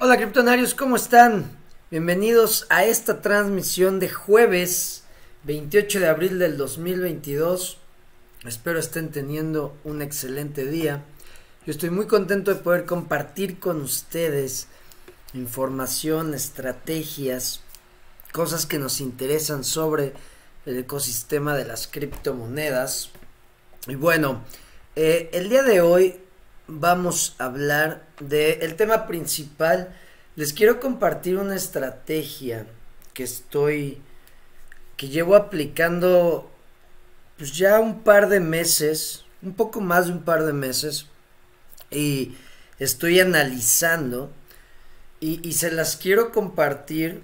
Hola criptonarios, ¿cómo están? Bienvenidos a esta transmisión de jueves 28 de abril del 2022. Espero estén teniendo un excelente día. Yo estoy muy contento de poder compartir con ustedes información, estrategias, cosas que nos interesan sobre el ecosistema de las criptomonedas. Y bueno, eh, el día de hoy vamos a hablar del tema principal. Les quiero compartir una estrategia que estoy, que llevo aplicando pues ya un par de meses, un poco más de un par de meses, y estoy analizando y, y se las quiero compartir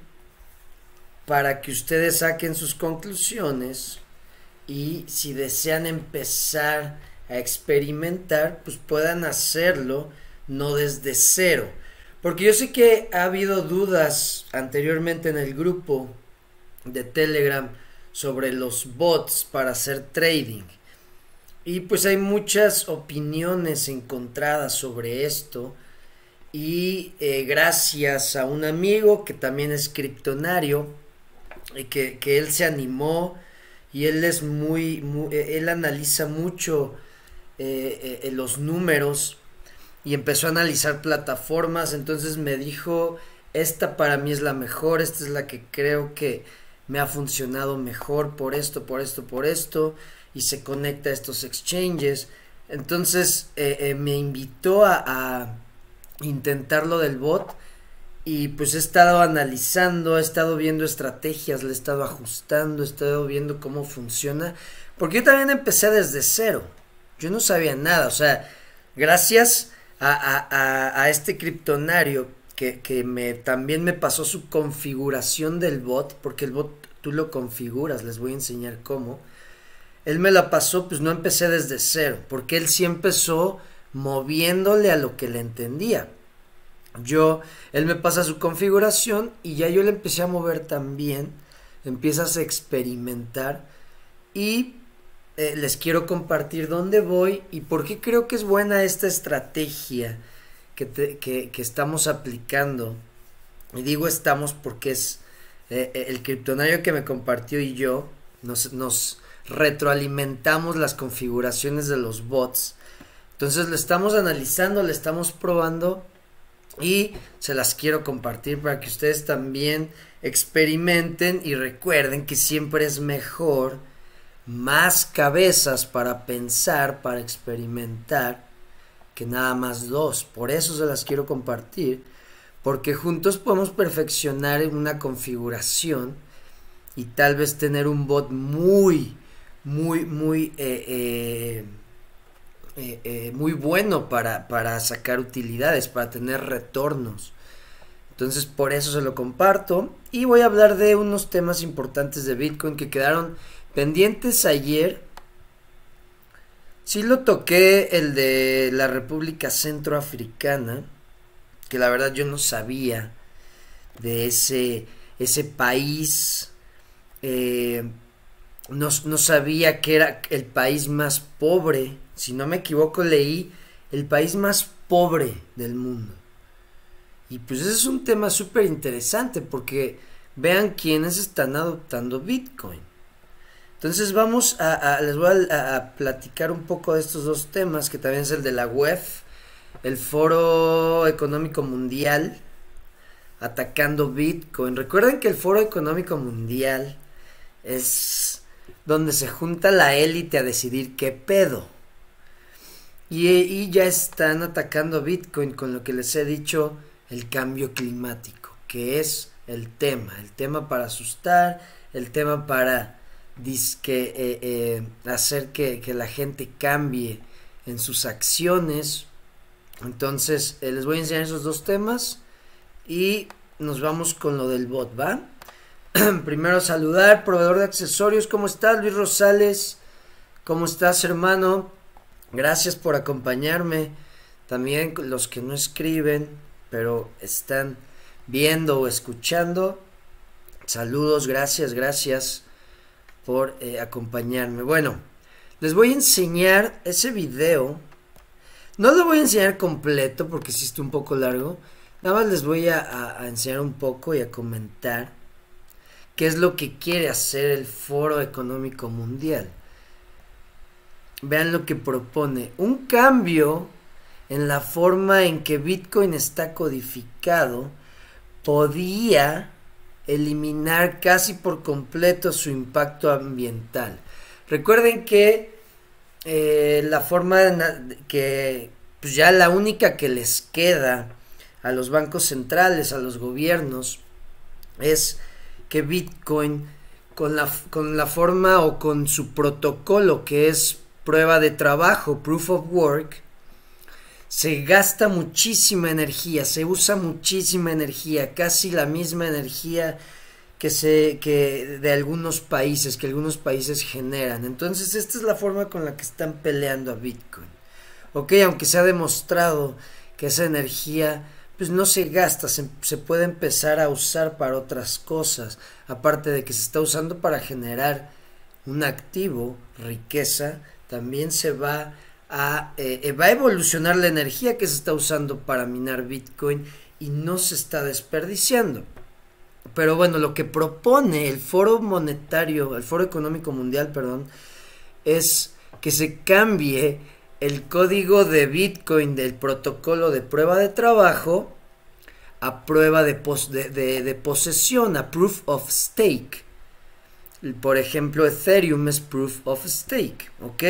para que ustedes saquen sus conclusiones y si desean empezar a experimentar, pues puedan hacerlo no desde cero. Porque yo sé que ha habido dudas anteriormente en el grupo de Telegram sobre los bots para hacer trading. Y pues hay muchas opiniones encontradas sobre esto. Y eh, gracias a un amigo que también es criptonario, y que, que él se animó y él es muy, muy él analiza mucho eh, eh, los números y empezó a analizar plataformas, entonces me dijo, esta para mí es la mejor, esta es la que creo que me ha funcionado mejor por esto, por esto, por esto, y se conecta a estos exchanges. Entonces eh, me invitó a, a intentar lo del bot y pues he estado analizando, he estado viendo estrategias, le he estado ajustando, he estado viendo cómo funciona, porque yo también empecé desde cero. Yo no sabía nada, o sea, gracias a, este criptonario que, que, me, también me pasó su configuración del bot, porque el bot tú lo configuras, les voy a enseñar cómo. Él me la pasó, pues no empecé desde cero, porque él sí empezó moviéndole a lo que le entendía. Yo, él me pasa su configuración y ya yo le empecé a mover también, empiezas a experimentar y eh, les quiero compartir dónde voy y por qué creo que es buena esta estrategia que, que, estamos aplicando. Y digo estamos porque es eh, eh, el criptonario que me compartió y yo nos, nos retroalimentamos las configuraciones de los bots. Entonces lo estamos analizando, le estamos probando y se las quiero compartir para que ustedes también experimenten y recuerden que siempre es mejor más cabezas para pensar, para experimentar, que nada más dos. Por eso se las quiero compartir, porque juntos podemos perfeccionar una configuración y tal vez tener un bot muy, muy, muy, eh, eh, eh, muy bueno para, para sacar utilidades, para tener retornos. Entonces por eso se lo comparto y voy a hablar de unos temas importantes de Bitcoin que quedaron pendientes ayer. Sí lo toqué el de la República Centroafricana, que la verdad yo no sabía de ese, ese país. Eh, no, no sabía que era el país más pobre. Si no me equivoco, leí el país más pobre del mundo. Y pues ese es un tema súper interesante porque vean quiénes están adoptando Bitcoin. Entonces vamos a, les voy a, platicar un poco de estos dos temas, que también es el de la web, el Foro Económico Mundial, atacando Bitcoin. Recuerden que el Foro Económico Mundial es donde se junta la élite a decidir qué pedo. Y, y ya están atacando Bitcoin con lo que les he dicho, el cambio climático, que es el tema, el tema para asustar, el tema para disque, eh, eh, hacer que, la gente cambie en sus acciones. Entonces, eh, les voy a enseñar esos dos temas y nos vamos con lo del bot, ¿va? Primero saludar, proveedor de accesorios, ¿cómo estás Luis Rosales? ¿Cómo estás hermano? Gracias por acompañarme. También los que no escriben, pero están viendo o escuchando. Saludos, gracias, gracias por eh, acompañarme. Bueno, les voy a enseñar ese video. No lo voy a enseñar completo porque sí está un poco largo. Nada más les voy a, a enseñar un poco y a comentar qué es lo que quiere hacer el Foro Económico Mundial. Vean lo que propone. Un cambio en la forma en que Bitcoin está codificado podía eliminar casi por completo su impacto ambiental. Recuerden que eh, la forma que pues ya la única que les queda a los bancos centrales, a los gobiernos, es que Bitcoin con la, con la forma o con su protocolo que es prueba de trabajo, proof of work, se gasta muchísima energía, se usa muchísima energía, casi la misma energía que se que de algunos países, que algunos países generan. Entonces, esta es la forma con la que están peleando a Bitcoin. Ok, aunque se ha demostrado que esa energía pues no se gasta, se, se, puede empezar a usar para otras cosas, aparte de que se está usando para generar un activo, riqueza, también se va eh, eh, va a evolucionar la energía que se está usando para minar Bitcoin y no se está desperdiciando. Pero bueno, lo que propone el Foro Monetario, el Foro Económico Mundial, perdón, es que se cambie el código de Bitcoin del protocolo de prueba de trabajo a prueba de, de, de posesión, a proof of stake. Por ejemplo, Ethereum es proof of stake, ¿ok?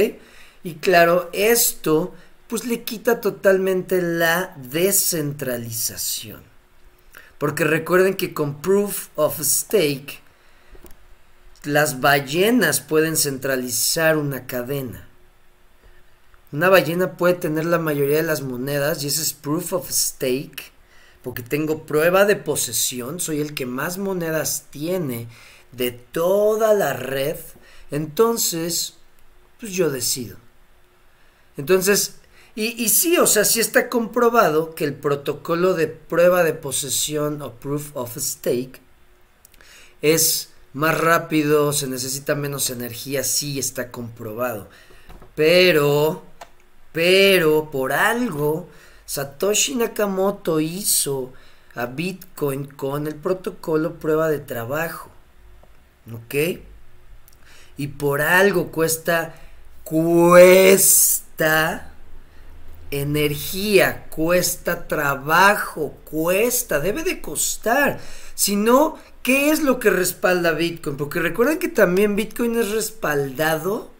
Y claro, esto pues le quita totalmente la descentralización. Porque recuerden que con proof of stake las ballenas pueden centralizar una cadena. Una ballena puede tener la mayoría de las monedas y ese es proof of stake porque tengo prueba de posesión, soy el que más monedas tiene de toda la red, entonces, pues yo decido. Entonces, y, sí, o sea, sí está comprobado que el protocolo de prueba de posesión o proof of stake es más rápido, se necesita menos energía, sí está comprobado. Pero, pero, por algo, Satoshi Nakamoto hizo a Bitcoin con el protocolo prueba de trabajo. ¿Ok? Y por algo cuesta, cuesta energía, cuesta trabajo, cuesta, debe de costar. Si no, ¿qué es lo que respalda Bitcoin? Porque recuerden que también Bitcoin es respaldado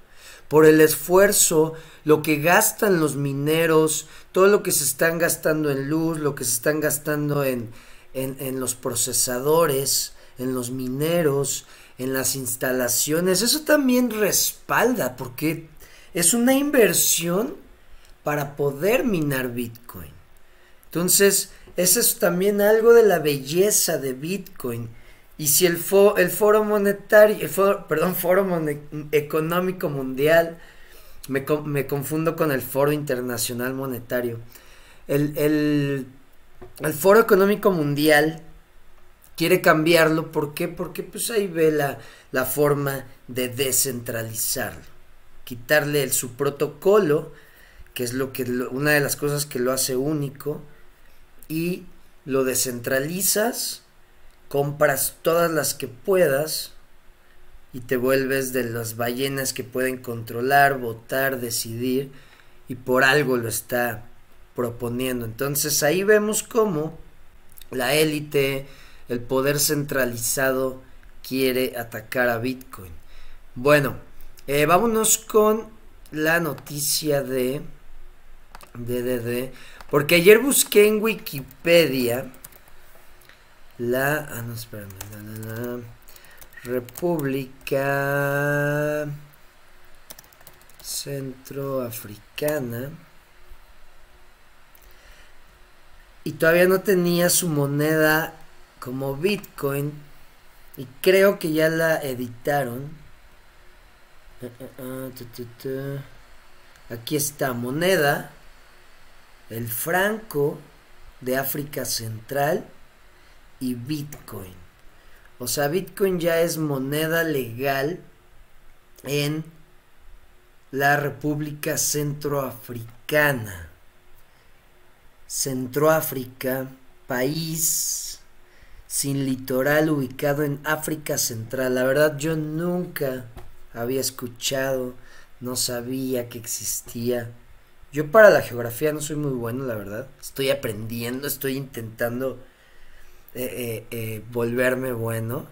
por el esfuerzo, lo que gastan los mineros, todo lo que se están gastando en luz, lo que se están gastando en, en, en los procesadores, en los mineros, en las instalaciones, eso también respalda porque es una inversión para poder minar Bitcoin. Entonces, eso es también algo de la belleza de Bitcoin. Y si el, Foro Monetario, perdón, Foro Económico Mundial, me, me, confundo con el Foro Internacional Monetario, el, el, el Foro Económico Mundial quiere cambiarlo. ¿Por qué? Porque pues ahí ve la, la forma de descentralizarlo. Quitarle su protocolo, que es lo que una de las cosas que lo hace único, y lo descentralizas, compras todas las que puedas y te vuelves de las ballenas que pueden controlar, votar, decidir y por algo lo está proponiendo. Entonces ahí vemos cómo la élite, el poder centralizado quiere atacar a Bitcoin. Bueno, eh, vámonos con la noticia de DDD. Porque ayer busqué en Wikipedia la. Ah, no, espérame. La, República Centroafricana. Y todavía no tenía su moneda como Bitcoin y creo que ya la editaron. Ah, ah, ah, Aquí está moneda, el franco de África Central y Bitcoin. O sea, Bitcoin ya es moneda legal en la República Centroafricana. Centroáfrica país sin litoral ubicado en África Central. La verdad yo nunca había escuchado, no sabía que existía. Yo para la geografía no soy muy bueno, la verdad. Estoy aprendiendo, estoy intentando eh, eh, eh, volverme bueno.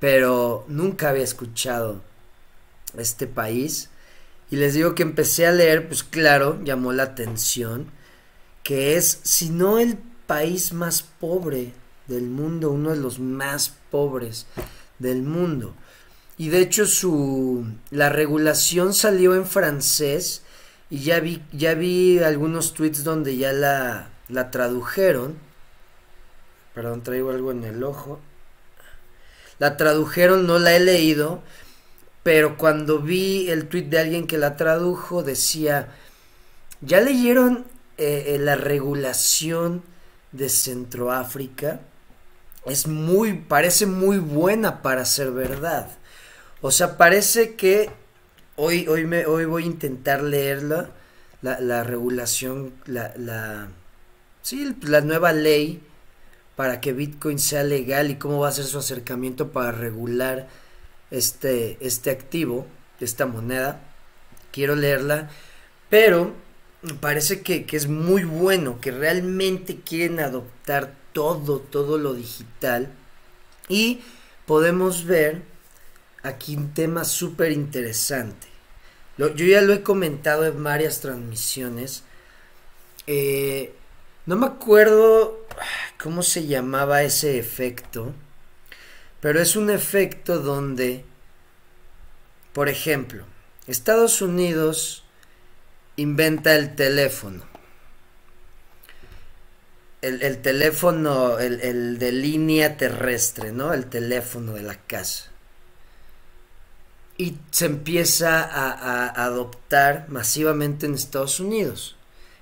Pero nunca había escuchado este país. Y les digo que empecé a leer, pues claro, llamó la atención, que es, si no el país más pobre del mundo, uno de los más pobres del mundo. Y de hecho su la regulación salió en francés y ya vi ya vi algunos tweets donde ya la la tradujeron. Perdón, traigo algo en el ojo. La tradujeron, no la he leído, pero cuando vi el tweet de alguien que la tradujo decía, ¿ya leyeron eh, eh, la regulación de Centroáfrica? Es muy, parece muy buena para ser verdad. O sea, parece que hoy, hoy, me, hoy voy a intentar leerla, la, la regulación, la, la, sí, la nueva ley para que Bitcoin sea legal y cómo va a ser su acercamiento para regular este, este activo, esta moneda. Quiero leerla, pero parece que, que es muy bueno, que realmente quieren adoptar todo, todo lo digital. Y podemos ver aquí un tema súper interesante. yo ya lo he comentado en varias transmisiones. Eh, no me acuerdo cómo se llamaba ese efecto. Pero es un efecto donde, por ejemplo, Estados Unidos inventa el teléfono. El, teléfono, el, de línea terrestre, ¿no? El teléfono de la casa. Y se empieza a adoptar masivamente en Estados Unidos.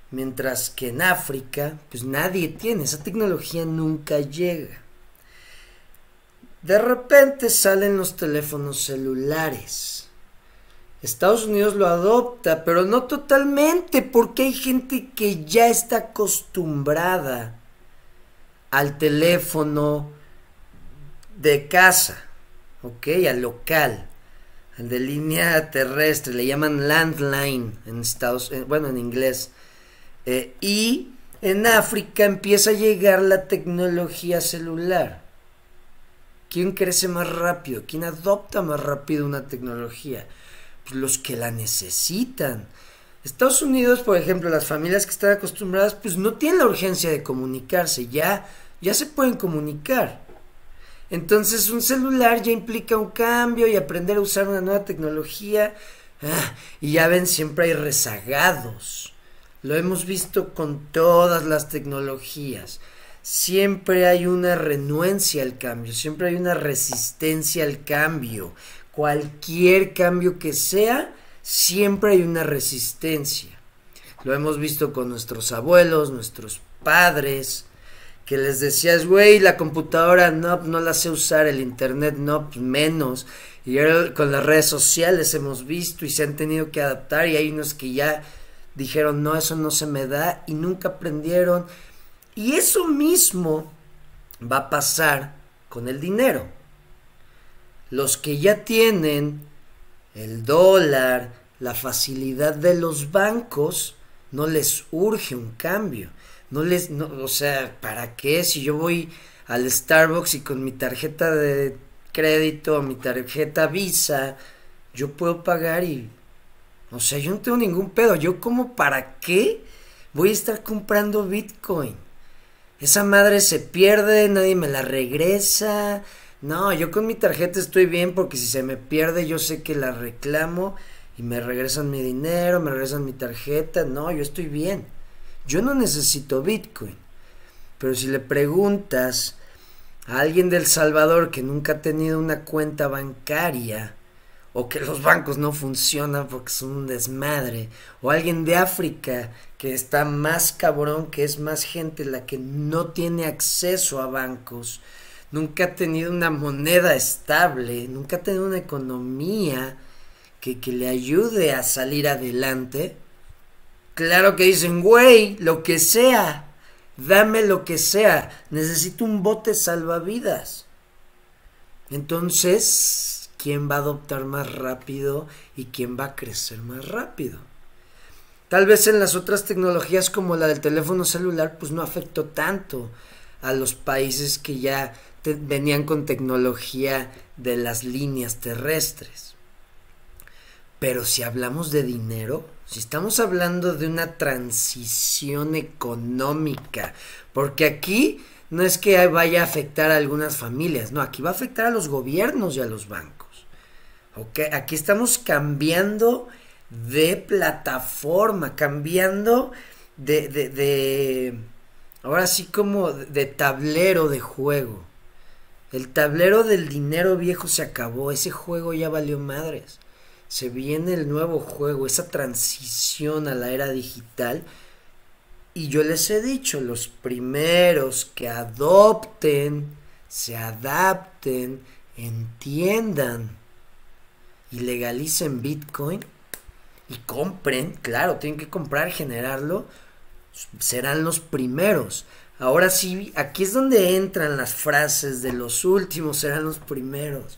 Mientras que en África, pues nadie tiene, esa tecnología nunca llega. De repente salen los teléfonos celulares. Estados Unidos lo adopta, pero no totalmente, porque hay gente que ya está acostumbrada al teléfono de casa, ¿ok? Al local, al de línea terrestre, le llaman landline en Estados, eh, bueno, en inglés. Eh, y en África empieza a llegar la tecnología celular. ¿Quién crece más rápido? ¿Quién adopta más rápido una tecnología? Pues los que la necesitan. Estados Unidos, por ejemplo, las familias que están acostumbradas, pues no tienen la urgencia de comunicarse, ya, ya se pueden comunicar. Entonces un celular ya implica un cambio y aprender a usar una nueva tecnología. Ah, y ya ven, siempre hay rezagados. Lo hemos visto con todas las tecnologías siempre hay una renuencia al cambio, siempre hay una resistencia al cambio. Cualquier cambio que sea, siempre hay una resistencia. Lo hemos visto con nuestros abuelos, nuestros padres, que les decías, güey, la computadora no, no la sé usar, el internet no, pues menos. Y con las redes sociales hemos visto y se han tenido que adaptar y hay unos que ya dijeron, no, eso no se me da y nunca aprendieron y eso mismo va a pasar con el dinero. Los que ya tienen el dólar, la facilidad de los bancos, no les urge un cambio. No les, no, o sea, ¿para qué? Si yo voy al Starbucks y con mi tarjeta de crédito, mi tarjeta Visa, yo puedo pagar y, o sea, yo no tengo ningún pedo. Yo como, ¿para qué voy a estar comprando Bitcoin? Esa madre se pierde, nadie me la regresa. No, yo con mi tarjeta estoy bien porque si se me pierde yo sé que la reclamo y me regresan mi dinero, me regresan mi tarjeta. No, yo estoy bien. Yo no necesito Bitcoin. Pero si le preguntas a alguien del Salvador que nunca ha tenido una cuenta bancaria, o que los bancos no funcionan porque son un desmadre, o alguien de África que está más cabrón, que es más gente la que no tiene acceso a bancos, nunca ha tenido una moneda estable, nunca ha tenido una economía que, que le ayude a salir adelante, claro que dicen, güey, lo que sea, dame lo que sea, necesito un bote salvavidas. Entonces, ¿quién va a adoptar más rápido y quién va a crecer más rápido? Tal vez en las otras tecnologías como la del teléfono celular, pues no afectó tanto a los países que ya venían con tecnología de las líneas terrestres. Pero si hablamos de dinero, si estamos hablando de una transición económica, porque aquí no es que vaya a afectar a algunas familias, no, aquí va a afectar a los gobiernos y a los bancos. Aquí estamos cambiando de plataforma, cambiando de, de, de ahora sí como de tablero de juego. El tablero del dinero viejo se acabó, ese juego ya valió madres. Se viene el nuevo juego, esa transición a la era digital. Y yo les he dicho, los primeros que adopten, se adapten, entiendan y legalicen Bitcoin y compren, claro, tienen que comprar, generarlo, serán los primeros. Ahora sí, aquí es donde entran las frases de los últimos serán los primeros.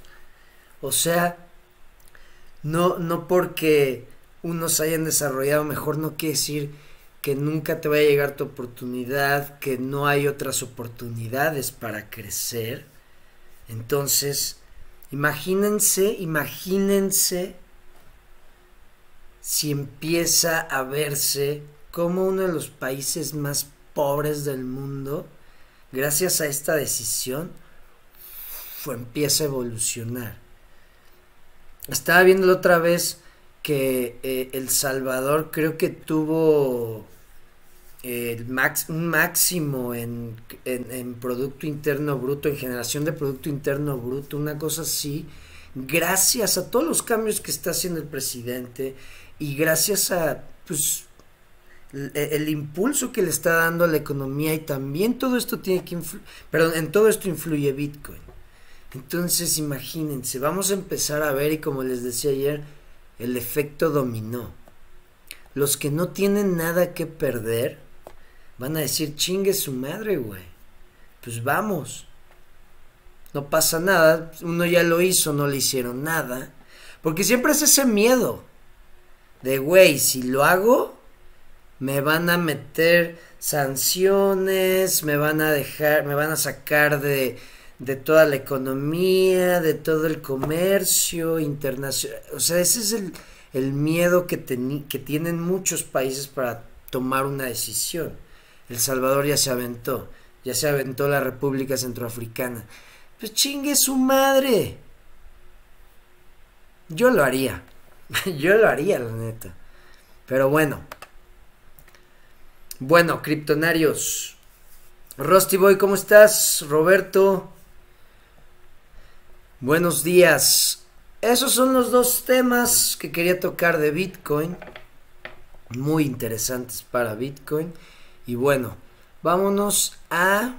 O sea, no, no porque unos hayan desarrollado mejor no quiere decir que nunca te vaya a llegar tu oportunidad, que no hay otras oportunidades para crecer. Entonces, imagínense, imagínense si empieza a verse como uno de los países más pobres del mundo, gracias a esta decisión, fue, empieza a evolucionar. Estaba viendo otra vez que eh, El Salvador creo que tuvo eh, un máximo en, en, Producto Interno Bruto, en generación de Producto Interno Bruto, una cosa así, gracias a todos los cambios que está haciendo el presidente y gracias a pues, el, impulso que le está dando a la economía y también todo esto tiene que perdón, en todo esto influye Bitcoin. Entonces imagínense, vamos a empezar a ver y como les decía ayer, el efecto dominó. Los que no tienen nada que perder van a decir, chingue su madre, güey. Pues vamos. No pasa nada, uno ya lo hizo, no le hicieron nada. Porque siempre es ese miedo de, güey, si lo hago, me van a meter sanciones, me van a dejar, me van a sacar de, de toda la economía, de todo el comercio internacional. O sea, ese es el, el miedo que, que tienen muchos países para tomar una decisión. El Salvador ya se aventó, ya se aventó la República Centroafricana. Pues chingue su madre. Yo lo haría. Yo lo haría, la neta. Pero bueno, bueno, criptonarios. Rusty Boy, ¿cómo estás? Roberto. Buenos días. Esos son los dos temas que quería tocar de Bitcoin. Muy interesantes para Bitcoin. Y bueno, vámonos a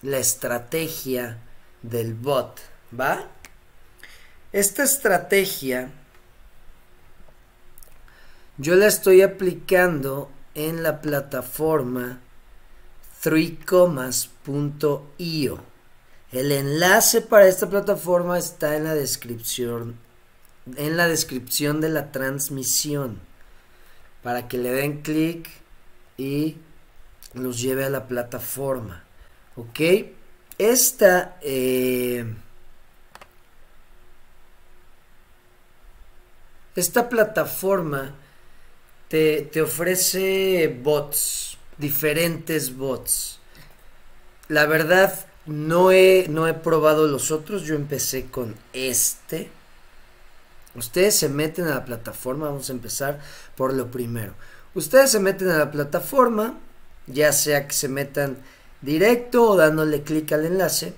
la estrategia del bot. ¿Va? Esta estrategia yo la estoy aplicando en la plataforma 3comas.io. El enlace para esta plataforma está en la descripción en la descripción de la transmisión para que le den clic y los lleve a la plataforma. ¿Ok? Esta eh, esta plataforma te, ofrece bots, diferentes bots. La verdad, no he, no he probado los otros, yo empecé con este. Ustedes se meten a la plataforma, vamos a empezar por lo primero. Ustedes se meten a la plataforma, ya sea que se metan directo o dándole clic al enlace,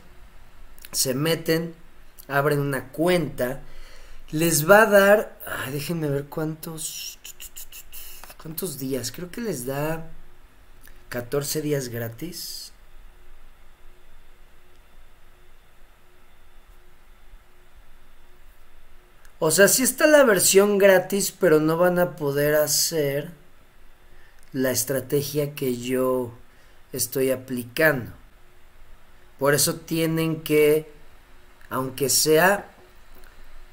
se meten, abren una cuenta, les va a dar, déjenme ver cuántos, ¿Cuántos días? Creo que les da 14 días gratis. O sea, sí está la versión gratis, pero no van a poder hacer la estrategia que yo estoy aplicando. Por eso tienen que, aunque sea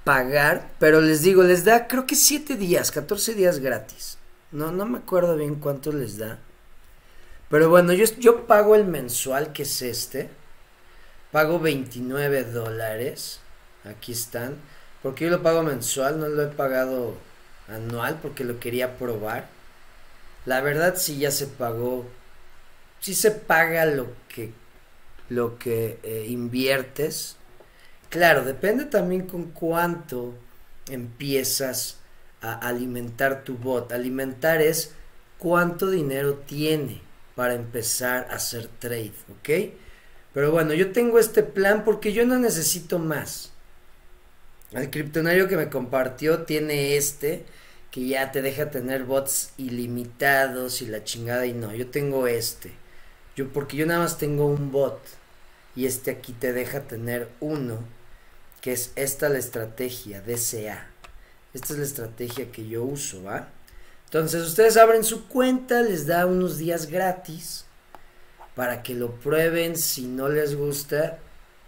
pagar, pero les digo, les da creo que 7 días, 14 días gratis. No, no me acuerdo bien cuánto les da. Pero bueno, yo, yo pago el mensual que es este. Pago 29 dólares. Aquí están. Porque yo lo pago mensual, no lo he pagado anual porque lo quería probar. La verdad sí ya se pagó. Sí se paga lo que lo que eh, inviertes. Claro, depende también con cuánto empiezas a alimentar tu bot. Alimentar es cuánto dinero tiene para empezar a hacer trade, ¿ok? Pero bueno, yo tengo este plan porque yo no necesito más. El criptonario que me compartió tiene este que ya te deja tener bots ilimitados y la chingada y no, yo tengo este. Yo porque yo nada más tengo un bot y este aquí te deja tener uno que es esta la estrategia DCA. Esta es la estrategia que yo uso, ¿va? Entonces ustedes abren su cuenta, les da unos días gratis para que lo prueben. Si no les gusta,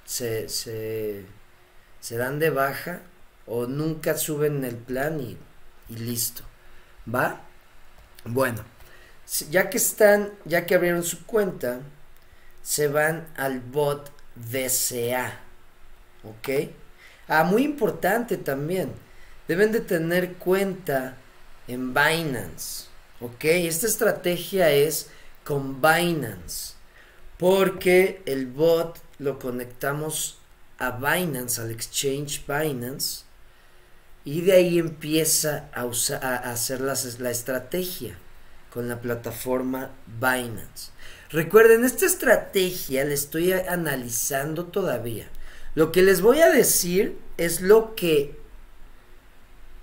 se, se, se dan de baja o nunca suben el plan y listo. ¿Va? Bueno, ya que están, ya que abrieron su cuenta, se van al bot DCA. ¿Ok? Ah, muy importante también. Deben de tener cuenta en Binance. ¿Ok? Esta estrategia es con Binance. Porque el bot lo conectamos a Binance, al exchange Binance y de ahí empieza a, usar, a hacer la, la estrategia con la plataforma Binance. Recuerden, esta estrategia la estoy analizando todavía. Lo que les voy a decir es lo que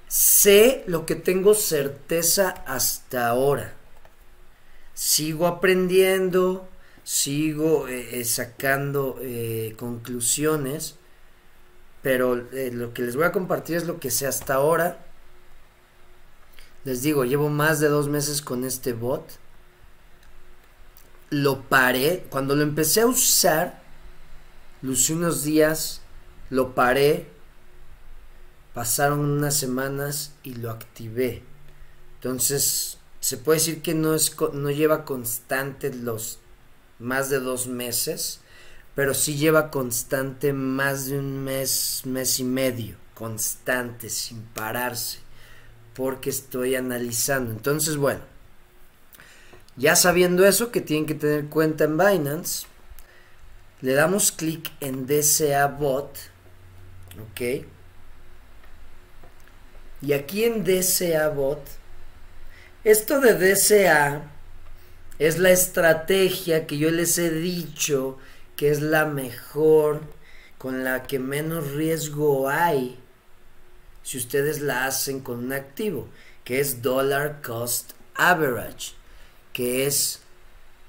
sé, lo que tengo certeza hasta ahora. Sigo aprendiendo, sigo eh, eh, sacando eh, conclusiones pero lo que les voy a compartir es lo que sé hasta ahora. Les digo, llevo más de dos meses con este bot. Lo paré. Cuando lo empecé a usar, lucí unos días, lo paré. Pasaron unas semanas y lo activé. Entonces, se puede decir que no, es, no lleva constante los más de dos meses pero sí lleva constante más de un mes, mes y medio, constante, sin pararse, porque estoy analizando. Entonces, bueno, ya sabiendo eso, que tienen que tener cuenta en Binance, le damos clic en DCA Bot, ok, y aquí en DCA Bot, esto de DCA es la estrategia que yo les he dicho que es la mejor, con la que menos riesgo hay si ustedes la hacen con un activo, que es Dollar Cost Average, que es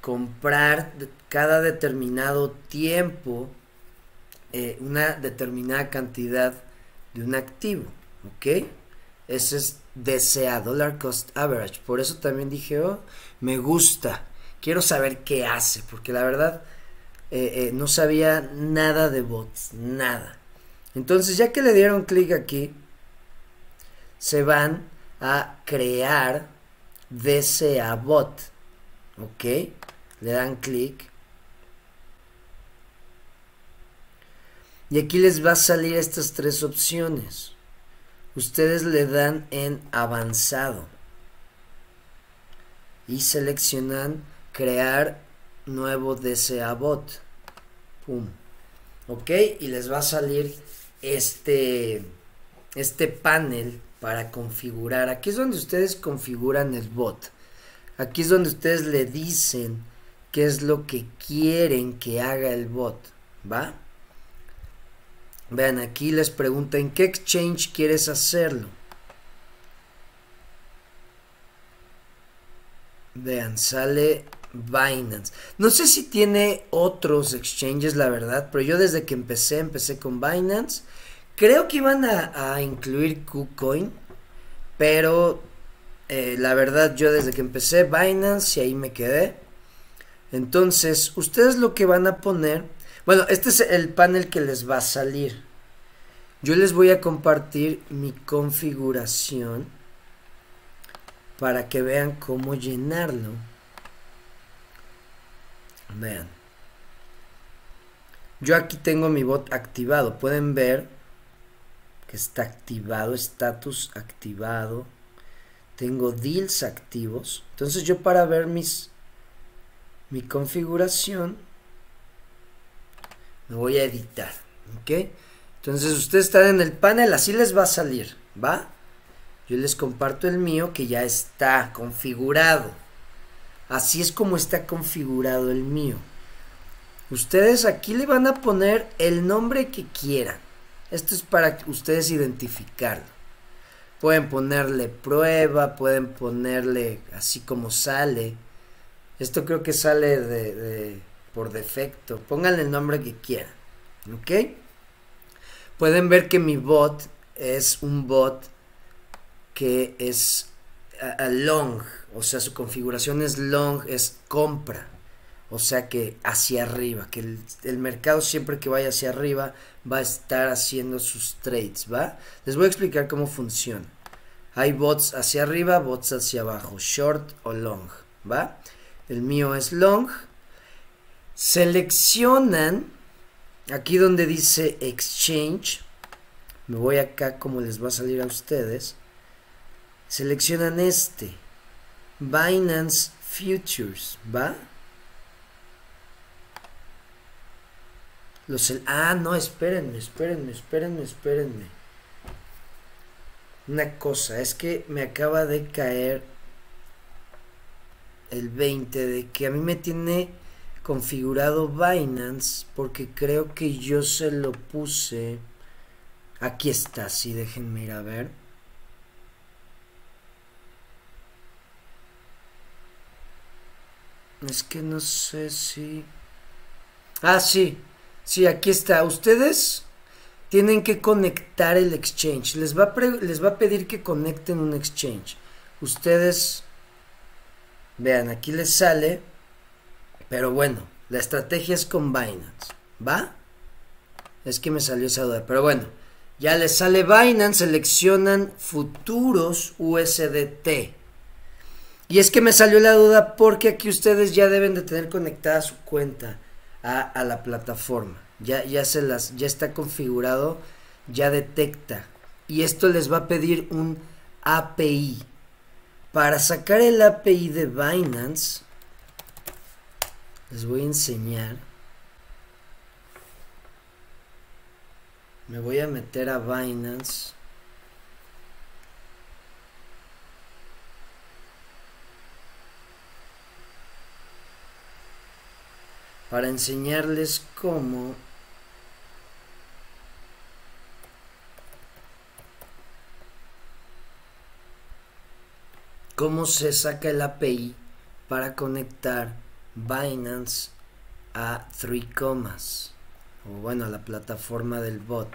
comprar cada determinado tiempo eh, una determinada cantidad de un activo, ¿ok? Ese es DCA, Dollar Cost Average. Por eso también dije, oh, me gusta, quiero saber qué hace, porque la verdad eh, eh, no sabía nada de bots, nada. Entonces, ya que le dieron clic aquí, se van a crear DCA bot. ¿Ok? Le dan clic. Y aquí les va a salir estas tres opciones. Ustedes le dan en avanzado. Y seleccionan crear nuevo DCA bot. Pum. Ok, y les va a salir este, este panel para configurar. Aquí es donde ustedes configuran el bot. Aquí es donde ustedes le dicen qué es lo que quieren que haga el bot. ¿Va? Vean, aquí les pregunta en qué exchange quieres hacerlo. Vean, sale Binance. No sé si tiene otros exchanges, la verdad, pero yo desde que empecé, empecé con Binance. Creo que iban a, incluir KuCoin, pero eh, la verdad yo desde que empecé Binance y ahí me quedé. Entonces, ustedes lo que van a poner, bueno, este es el panel que les va a salir. Yo les voy a compartir mi configuración para que vean cómo llenarlo. Vean. Yo aquí tengo mi bot activado. Pueden ver que está activado, status activado. Tengo deals activos. Entonces yo para ver mis mi configuración me voy a editar. ¿Ok? Entonces ustedes están en el panel, así les va a salir. ¿Va? Yo les comparto el mío que ya está configurado. Así es como está configurado el mío. Ustedes aquí le van a poner el nombre que quieran. Esto es para ustedes identificarlo. Pueden ponerle prueba, pueden ponerle así como sale. Esto creo que sale de, por defecto. Pónganle el nombre que quieran. ¿Ok? Pueden ver que mi bot es un bot que es a long. O sea, su configuración es long, es compra. O sea que hacia arriba, que el, mercado siempre que vaya hacia arriba va a estar haciendo sus trades, ¿va? Les voy a explicar cómo funciona. Hay bots hacia arriba, bots hacia abajo, short o long, ¿va? El mío es long. Seleccionan, aquí donde dice exchange, me voy acá como les va a salir a ustedes. Seleccionan este, Binance Futures, ¿va? Los ah, no, espérenme, espérenme, espérenme, espérenme. Una cosa, es que me acaba de caer el 20 de que a mí me tiene configurado Binance porque creo que yo se lo puse. Aquí está, sí, déjenme ir a ver. Es que no sé si... Ah, sí, Sí, aquí está. Ustedes tienen que conectar el exchange. Les va, a les va a pedir que conecten un exchange. Ustedes, vean, aquí les sale. Pero bueno, la estrategia es con Binance. ¿Va? Es que me salió esa duda. Pero bueno, ya les sale Binance. Seleccionan futuros USDT. Y es que me salió la duda porque aquí ustedes ya deben de tener conectada su cuenta a, la plataforma. Ya, ya, se las, ya está configurado, ya detecta. Y esto les va a pedir un API. Para sacar el API de Binance, les voy a enseñar. Me voy a meter a Binance. para enseñarles cómo cómo se saca el API para conectar Binance a 3 Comas o bueno a la plataforma del bot.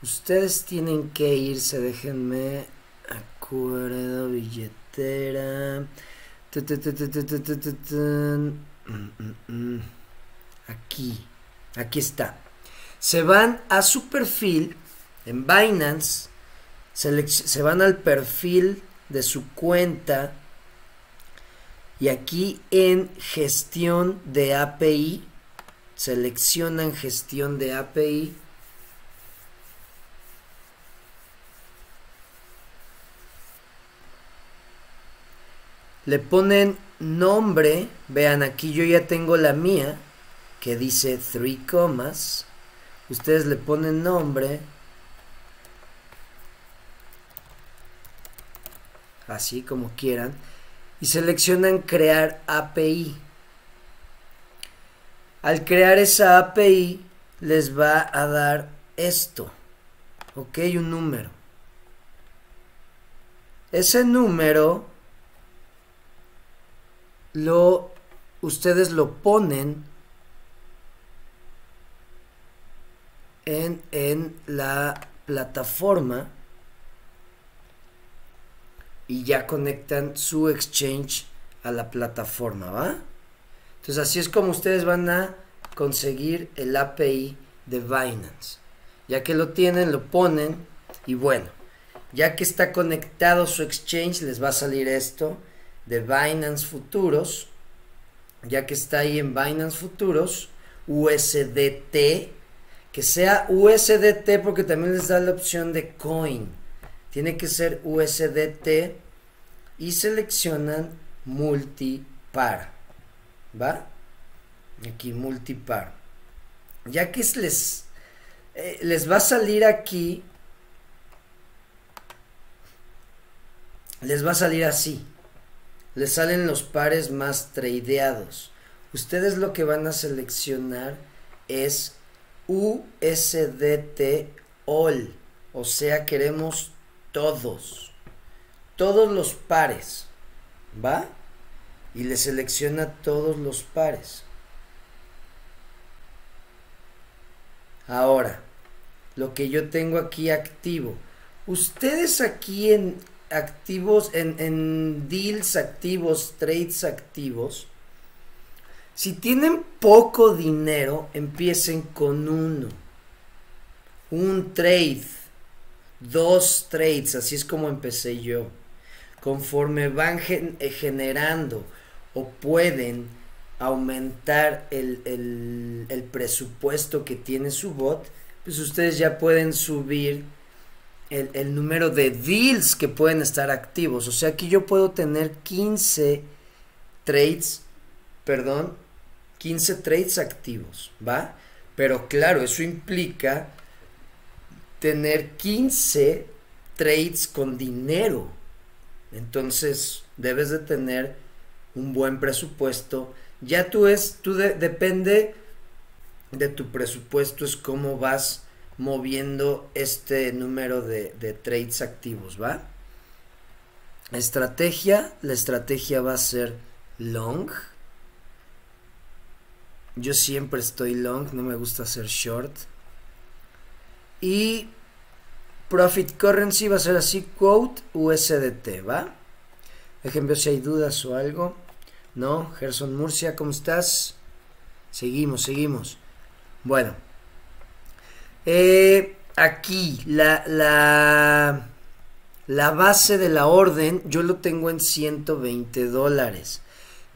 Ustedes tienen que irse déjenme acuerdo billetera. Aquí, aquí está. Se van a su perfil en Binance, se van al perfil de su cuenta y aquí en gestión de API, seleccionan gestión de API. Le ponen nombre, vean aquí yo ya tengo la mía, que dice three comas. Ustedes le ponen nombre. Así como quieran. Y seleccionan crear API. Al crear esa API les va a dar esto. Ok, un número. Ese número lo ustedes lo ponen en, en la plataforma y ya conectan su exchange a la plataforma, ¿va? Entonces así es como ustedes van a conseguir el API de Binance. Ya que lo tienen, lo ponen y bueno, ya que está conectado su exchange, les va a salir esto de Binance Futuros. Ya que está ahí en Binance Futuros, USDT, que sea USDT porque también les da la opción de coin. Tiene que ser USDT y seleccionan multipar. ¿Va? Aquí multipar. Ya que les, eh, les va a salir aquí, les va a salir así. Les salen los pares más tradeados. Ustedes lo que van a seleccionar es USDT All. O sea, queremos todos. Todos los pares. ¿Va? Y le selecciona todos los pares. Ahora, lo que yo tengo aquí activo. Ustedes aquí en activos, en, en deals activos, trades activos, si tienen poco dinero, empiecen con uno. Un trade. Dos trades. Así es como empecé yo. Conforme van eh, generando o pueden aumentar el, el, presupuesto que tiene su bot, pues ustedes ya pueden subir el, el, número de deals que pueden estar activos. O sea, aquí yo puedo tener 15 trades, perdón, 15 trades activos, ¿va? Pero claro, eso implica tener 15 trades con dinero. Entonces, debes de tener un buen presupuesto. Ya tú es, tú depende de tu presupuesto, es cómo vas moviendo este número de, de trades activos, ¿va? Estrategia, la estrategia va a ser long, yo siempre estoy long, no me gusta hacer short. Y Profit Currency va a ser así, quote USDT, ¿va? Déjenme ver si hay dudas o algo. No, Gerson Murcia, ¿cómo estás? Seguimos, seguimos. Bueno. Eh, aquí, la, la, la base de la orden, yo lo tengo en 120 dólares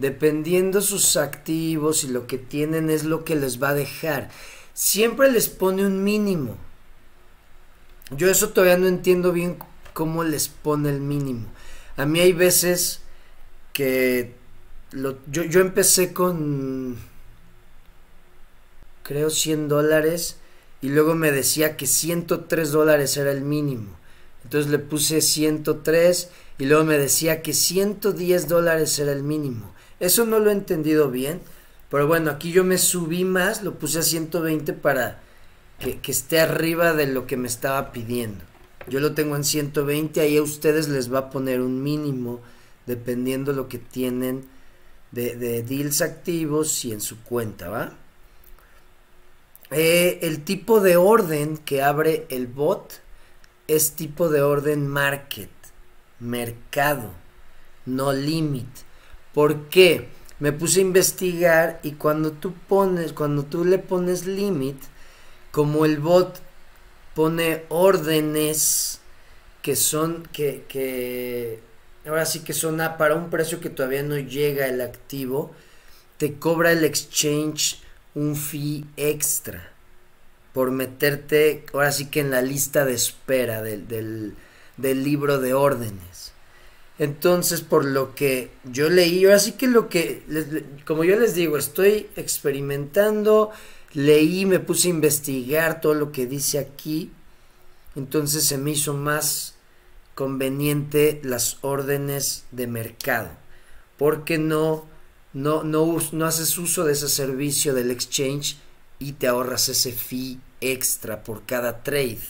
dependiendo sus activos y lo que tienen es lo que les va a dejar. Siempre les pone un mínimo. Yo eso todavía no entiendo bien cómo les pone el mínimo. A mí hay veces que yo, yo empecé con creo 100 dólares y luego me decía que 103 dólares era el mínimo. Entonces le puse 103 y luego me decía que 110 dólares era el mínimo. Eso no lo he entendido bien. Pero bueno, aquí yo me subí más, lo puse a 120 para que, esté arriba de lo que me estaba pidiendo. Yo lo tengo en 120, ahí a ustedes les va a poner un mínimo dependiendo lo que tienen de, deals activos y en su cuenta, ¿va? Eh, el tipo de orden que abre el bot es tipo de orden market, mercado, no limit. ¿Por qué? Me puse a investigar y cuando tú pones, cuando tú le pones limit, como el bot pone órdenes que son, que, que ahora sí que son para un precio que todavía no llega el activo, te cobra el exchange un fee extra por meterte ahora sí que en la lista de espera del, del, del libro de órdenes. Entonces, por lo que yo leí, ahora sí que lo que, como yo les digo, estoy experimentando, leí, me puse a investigar todo lo que dice aquí, entonces se me hizo más conveniente las órdenes de mercado, porque no, no, no, no haces uso de ese servicio del exchange y te ahorras ese fee extra por cada trade.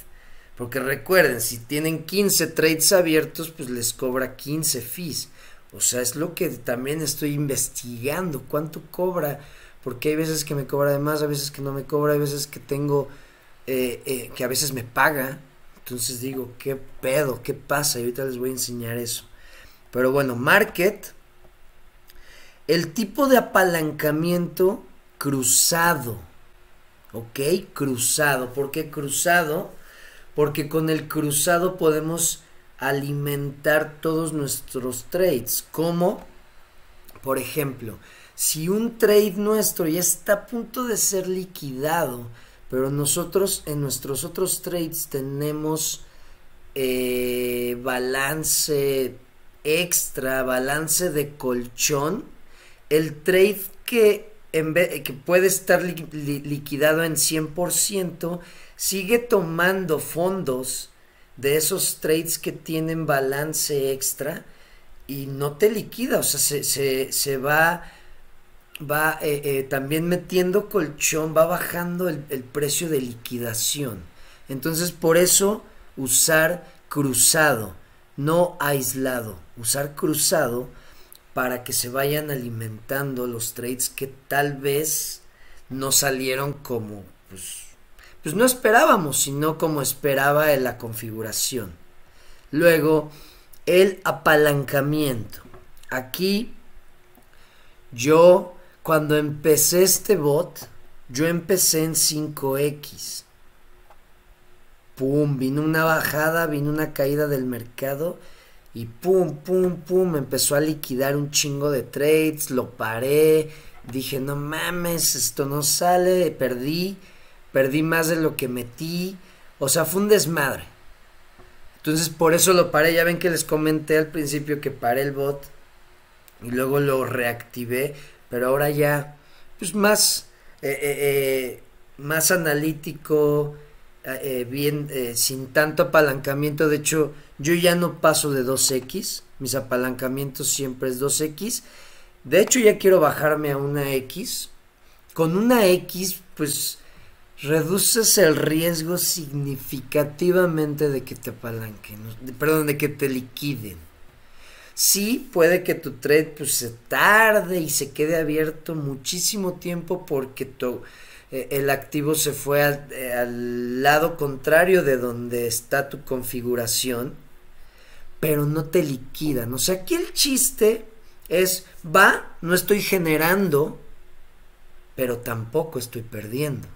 Porque recuerden, si tienen 15 trades abiertos, pues les cobra 15 fees. O sea, es lo que también estoy investigando. ¿Cuánto cobra? Porque hay veces que me cobra de más, a veces que no me cobra, hay veces que tengo, eh, eh, que a veces me paga. Entonces digo, ¿qué pedo? ¿Qué pasa? Y ahorita les voy a enseñar eso. Pero bueno, market. el tipo de apalancamiento cruzado. ¿Ok? Cruzado. ¿Por qué cruzado? Porque con el cruzado podemos alimentar todos nuestros trades. Como, por ejemplo, si un trade nuestro ya está a punto de ser liquidado, pero nosotros en nuestros otros trades tenemos eh, balance extra, balance de colchón, el trade que, que puede estar liquidado en 100% sigue tomando fondos de esos trades que tienen balance extra y no te liquida, o sea, se, se, va, va eh, eh, también metiendo colchón, va bajando el, el precio de liquidación. Entonces, por eso usar cruzado, no aislado, usar cruzado para que se vayan alimentando los trades que tal vez no salieron como pues, pues no esperábamos, sino como esperaba en la configuración. Luego, el apalancamiento. Aquí yo cuando empecé este bot, yo empecé en 5X. Pum, vino una bajada, vino una caída del mercado y pum, pum, pum, empezó a liquidar un chingo de trades, lo paré, dije, no mames, esto no sale, perdí, perdí más de lo que metí, o sea, fue un desmadre. Entonces por eso lo paré, ya ven que les comenté al principio que paré el bot y luego lo reactivé, pero ahora ya, pues más, eh, eh, eh, más analítico, bien, sin tanto apalancamiento, de hecho yo ya no paso de 2X, mis apalancamientos siempre es 2X. De hecho ya quiero bajarme a una X. Con una X pues reduces el riesgo significativamente de que te apalanquen, perdón, de que te liquiden. Sí, puede que tu trade pues, se tarde y se quede abierto muchísimo tiempo porque eh, el activo se fue al, eh, al lado contrario de donde está tu configuración pero no te liquidan. O sea, aquí el chiste es, va, no estoy generando, pero tampoco estoy perdiendo.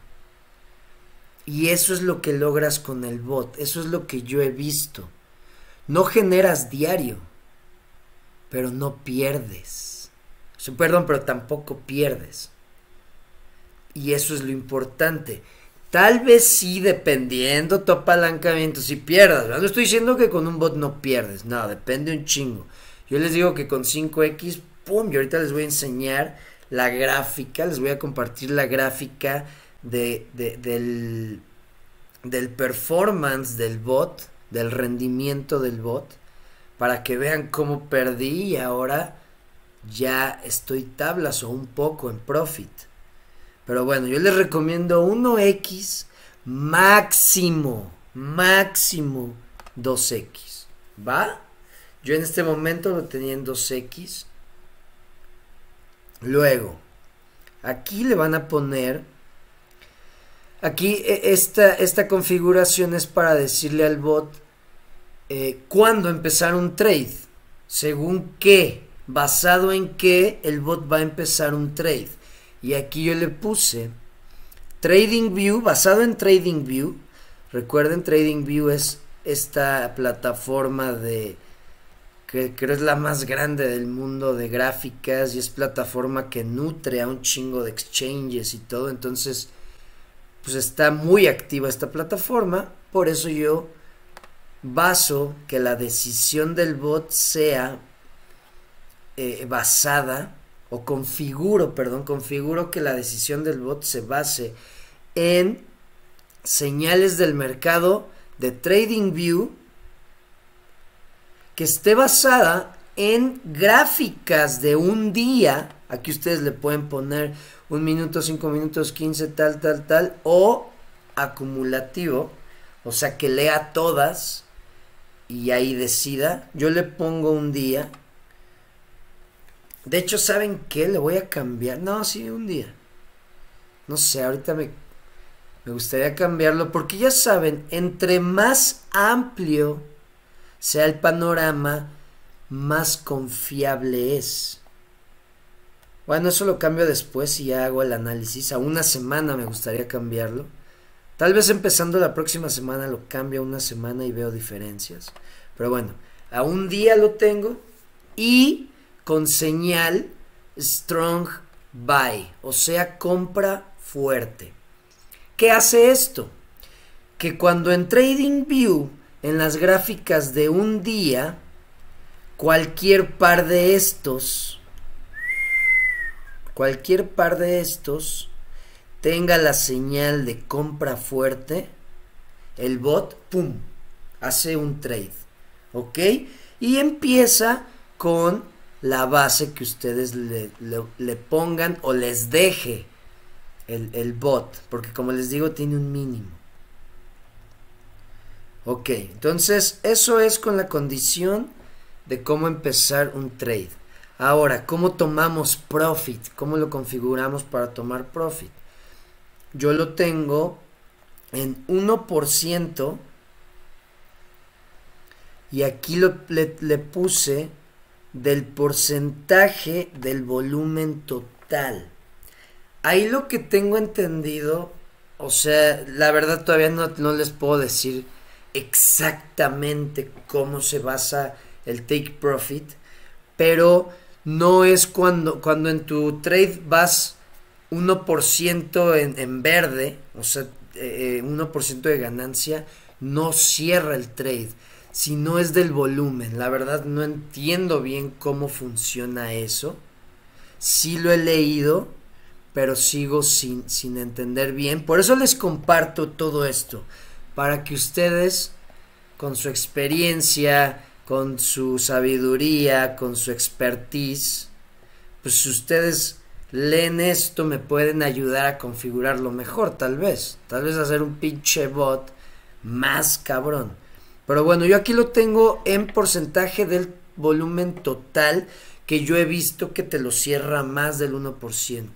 Y eso es lo que logras con el bot, eso es lo que yo he visto. No generas diario, pero no pierdes. perdón, pero tampoco pierdes. Y eso es lo importante. Tal vez sí, dependiendo tu apalancamiento, si pierdas. No estoy diciendo que con un bot no pierdes, no, depende un chingo. Yo les digo que con 5X, pum, y ahorita les voy a enseñar la gráfica, les voy a compartir la gráfica de, del, del performance del bot, del rendimiento del bot, para que vean cómo perdí y ahora ya estoy tablas o un poco en profit. Pero bueno, yo les recomiendo 1X máximo, máximo 2X. ¿Va? Yo en este momento lo tenía en 2X. Luego, aquí le van a poner... Aquí e, esta, esta configuración es para decirle al bot eh, cuándo empezar un trade. Según qué, basado en qué el bot va a empezar un trade. Y aquí yo le puse TradingView, basado en TradingView. Recuerden, TradingView es esta plataforma de que creo es la más grande del mundo de gráficas y es plataforma que nutre a un chingo de exchanges y todo. Entonces, pues está muy activa esta plataforma. Por eso yo baso que la decisión del bot sea eh, basada o configuro, perdón, configuro que la decisión del bot se base en señales del mercado de TradingView que esté basada en gráficas de un día. Aquí ustedes le pueden poner un minuto, cinco minutos, quince, tal, tal, tal, o acumulativo, o sea que lea todas y ahí decida. Yo le pongo un día de hecho, ¿saben qué? Le voy a cambiar. No, sí, un día. No sé, ahorita me, me gustaría cambiarlo porque ya saben, entre más amplio sea el panorama, más confiable es. Bueno, eso lo cambio después y ya hago el análisis. A una semana me gustaría cambiarlo. Tal vez empezando la próxima semana lo cambio a una semana y veo diferencias. Pero bueno, a un día lo tengo y con señal strong buy, o sea, compra fuerte. ¿Qué hace esto? Que cuando en TradingView, en las gráficas de un día, cualquier par de estos, cualquier par de estos tenga la señal de compra fuerte, el bot, ¡pum!, hace un trade. ¿Ok? Y empieza con la base que ustedes le, pongan o les deje el, el, bot, porque como les digo tiene un mínimo. Ok, entonces eso es con la condición de cómo empezar un trade. Ahora, ¿cómo tomamos profit? ¿Cómo lo configuramos para tomar profit? Yo lo tengo en 1% y aquí lo, le, le puse del porcentaje del volumen total. Ahí lo que tengo entendido, o sea, la verdad todavía no, no, les puedo decir exactamente cómo se basa el take profit, pero no es cuando, cuando en tu trade vas 1% en, en verde, o sea, 1% eh, de ganancia, no cierra el trade si no es del volumen. La verdad no entiendo bien cómo funciona eso. Sí lo he leído, pero sigo sin, sin entender bien. Por eso les comparto todo esto, para que ustedes, con su experiencia, con su sabiduría, con su expertise, pues ustedes leen esto me pueden ayudar a configurarlo mejor, tal vez. Tal vez hacer un pinche bot más cabrón. Pero bueno, yo aquí lo tengo en porcentaje del volumen total que yo he visto que te lo cierra más del 1%.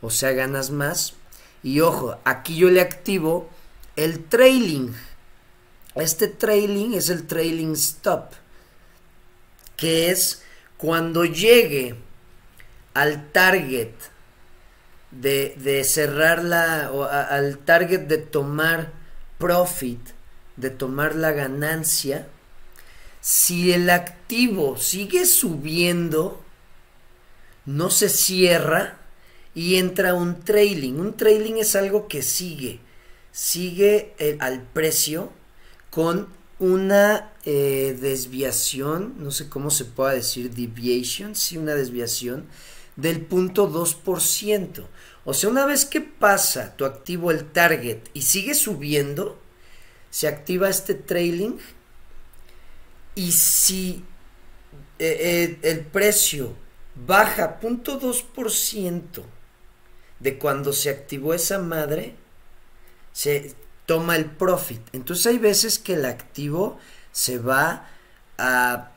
O sea, ganas más. Y ojo, aquí yo le activo el trailing. Este trailing es el trailing stop. Que es cuando llegue al target de, de cerrar la... o al target de tomar profit de tomar la ganancia, si el activo sigue subiendo, no se cierra y entra un trailing. Un trailing es algo que sigue, sigue al precio con una eh, desviación, no sé cómo se pueda decir, deviation, sí, una desviación del punto 2%. O sea, una vez que pasa tu activo el target y sigue subiendo, se activa este trailing y si eh, eh, el precio baja 0.2% de cuando se activó esa madre, se toma el profit. Entonces hay veces que el activo se va a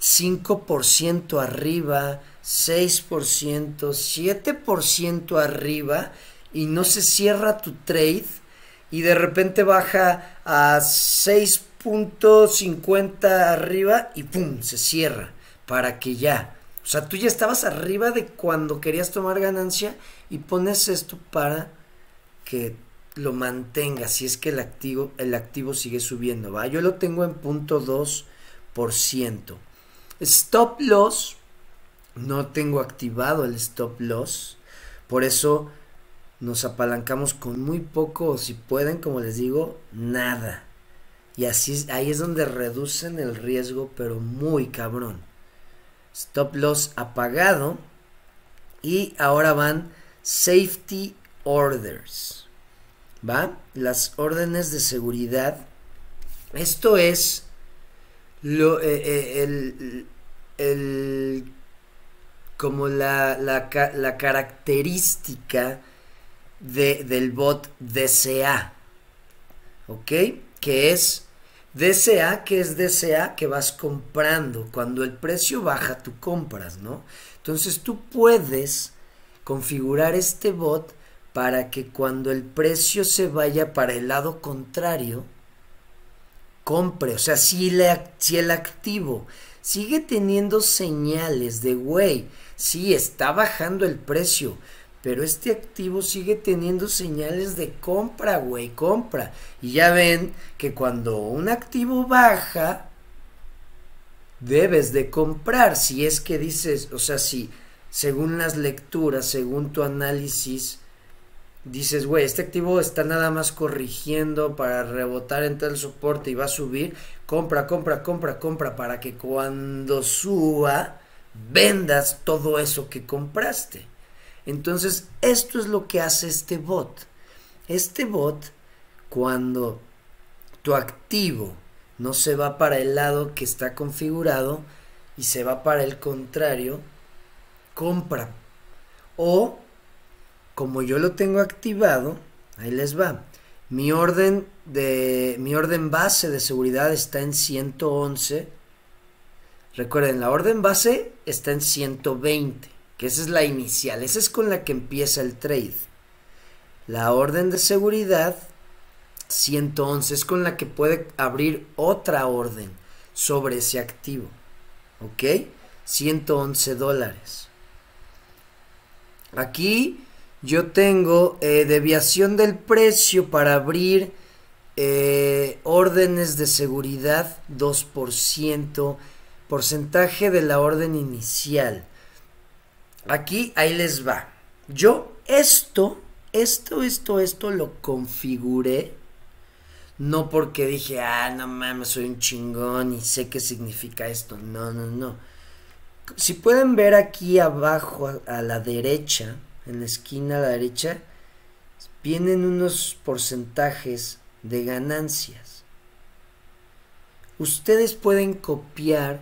5% arriba, 6%, 7% arriba y no se cierra tu trade y de repente baja a 6.50 arriba y ¡pum! se cierra para que ya. O sea, tú ya estabas arriba de cuando querías tomar ganancia y pones esto para que lo mantenga si es que el activo, el activo sigue subiendo, ¿va? Yo lo tengo en punto 2%. Stop loss, no tengo activado el stop loss, por eso nos apalancamos con muy poco o si pueden, como les digo, nada. Y así ahí es donde reducen el riesgo, pero muy cabrón. Stop loss apagado. Y ahora van safety orders. ¿Va? Las órdenes de seguridad. Esto es lo, eh, eh, el, el, como la, la, la característica del bot DCA. ¿Ok? Que es DCA, que es DCA que vas comprando. Cuando el precio baja, tú compras, ¿no? Entonces tú puedes configurar este bot para que cuando el precio se vaya para el lado contrario, compre. O sea, si, si el activo sigue teniendo señales de, güey, Sí, está bajando el precio, pero este activo sigue teniendo señales de compra, güey, compra. Y ya ven que cuando un activo baja, debes de comprar. Si es que dices, o sea, si según las lecturas, según tu análisis, dices, güey, este activo está nada más corrigiendo para rebotar en el soporte y va a subir, compra, compra, compra, compra para que cuando suba vendas todo eso que compraste. Entonces, esto es lo que hace este bot. Este bot, cuando tu activo no se va para el lado que está configurado y se va para el contrario, compra. O como yo lo tengo activado, ahí les va. Mi orden de mi orden base de seguridad está en 111. Recuerden, la orden base está en 120, que esa es la inicial, esa es con la que empieza el trade. La orden de seguridad 111 es con la que puede abrir otra orden sobre ese activo. ¿Ok? 111 dólares. Aquí yo tengo eh, deviación del precio para abrir eh, órdenes de seguridad 2%, porcentaje de la orden inicial. Aquí, ahí les va. Yo esto, esto, esto, esto lo configuré. No porque dije, ah, no mames, soy un chingón y sé qué significa esto. No, no, no. Si pueden ver aquí abajo a la derecha, en la esquina a la derecha, vienen unos porcentajes de ganancias. Ustedes pueden copiar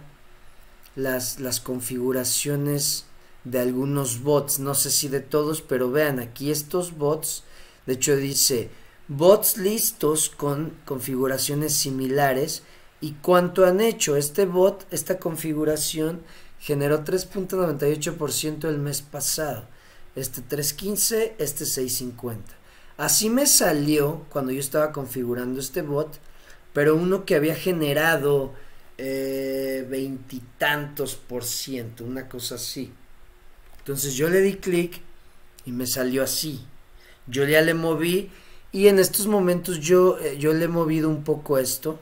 las, las configuraciones de algunos bots, no sé si de todos, pero vean aquí estos bots, de hecho dice bots listos con configuraciones similares y cuánto han hecho. Este bot, esta configuración generó 3.98% el mes pasado este 315, este 650. Así me salió cuando yo estaba configurando este bot, pero uno que había generado eh, veintitantos por ciento, una cosa así. Entonces yo le di clic y me salió así. Yo ya le moví y en estos momentos yo, eh, yo le he movido un poco esto.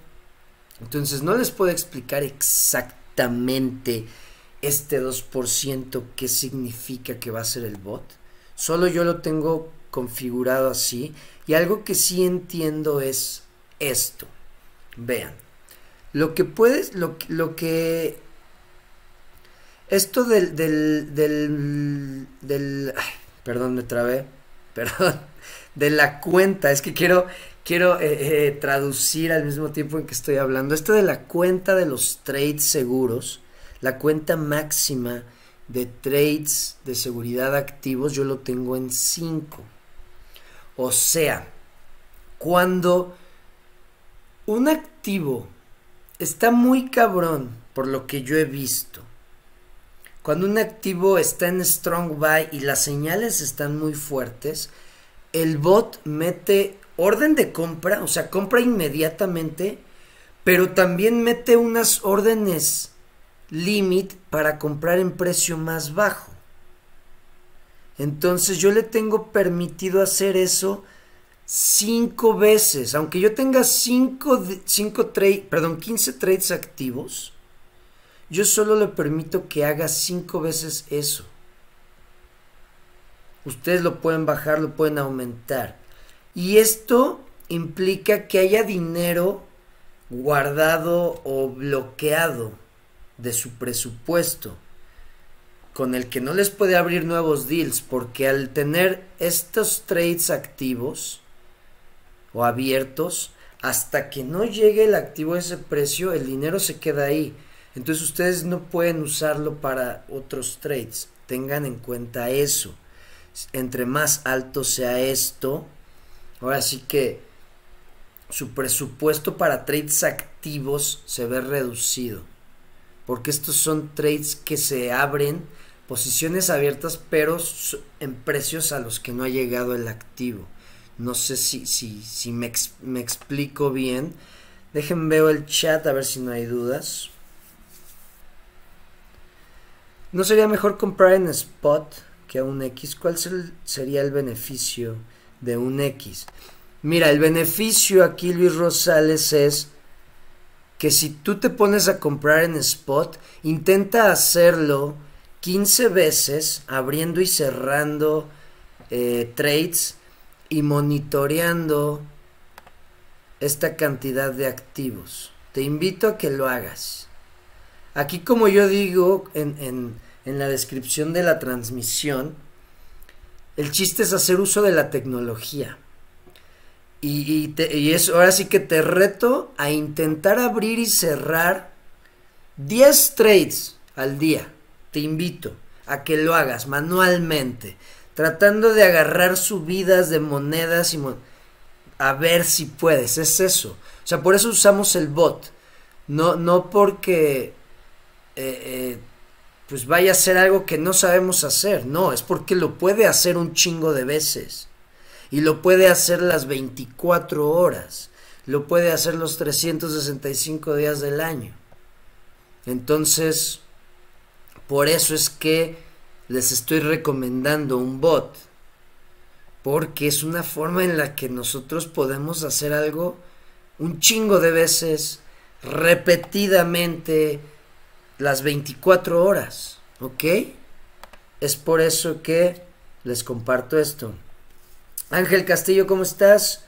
Entonces no les puedo explicar exactamente este 2% qué significa que va a ser el bot. Solo yo lo tengo configurado así. Y algo que sí entiendo es esto. Vean. Lo que puedes, lo, lo que... Esto del, del, del, perdón, me trabé, perdón, de la cuenta, es que quiero, quiero eh, eh, traducir al mismo tiempo en que estoy hablando. Esto de la cuenta de los trades seguros, la cuenta máxima de trades de seguridad activos yo lo tengo en 5. O sea, cuando un activo está muy cabrón, por lo que yo he visto, cuando un activo está en strong buy y las señales están muy fuertes, el bot mete orden de compra, o sea, compra inmediatamente, pero también mete unas órdenes limit para comprar en precio más bajo. Entonces yo le tengo permitido hacer eso cinco veces. Aunque yo tenga cinco, cinco trade, perdón, 15 trades activos, yo solo le permito que haga cinco veces eso. Ustedes lo pueden bajar, lo pueden aumentar. Y esto implica que haya dinero guardado o bloqueado de su presupuesto con el que no les puede abrir nuevos deals porque al tener estos trades activos o abiertos hasta que no llegue el activo a ese precio el dinero se queda ahí. Entonces ustedes no pueden usarlo para otros trades. Tengan en cuenta eso. Entre más alto sea esto ahora sí que su presupuesto para trades activos se ve reducido. Porque estos son trades que se abren, posiciones abiertas, pero en precios a los que no ha llegado el activo. No sé si, si, si me, me explico bien. Déjenme ver el chat a ver si no hay dudas. ¿No sería mejor comprar en spot que a un X? ¿Cuál sería el beneficio de un X? Mira, el beneficio aquí, Luis Rosales, es que si tú te pones a comprar en spot, intenta hacerlo 15 veces, abriendo y cerrando eh, trades y monitoreando esta cantidad de activos. Te invito a que lo hagas. Aquí como yo digo en, la descripción de la transmisión, el chiste es hacer uso de la tecnología. Y, y, eso, ahora sí que te reto a intentar abrir y cerrar 10 trades al día. Te invito a que lo hagas manualmente, tratando de agarrar subidas de monedas y a ver si puedes. Es eso. O sea, por eso usamos el bot. No, no porque eh, eh, pues vaya a ser algo que no sabemos hacer. No, es porque lo puede hacer un chingo de veces. Y lo puede hacer las 24 horas. Lo puede hacer los 365 días del año. Entonces, por eso es que les estoy recomendando un bot. Porque es una forma en la que nosotros podemos hacer algo un chingo de veces, repetidamente, las 24 horas, ¿ok? Es por eso que les comparto esto. Ángel Castillo, ¿cómo estás?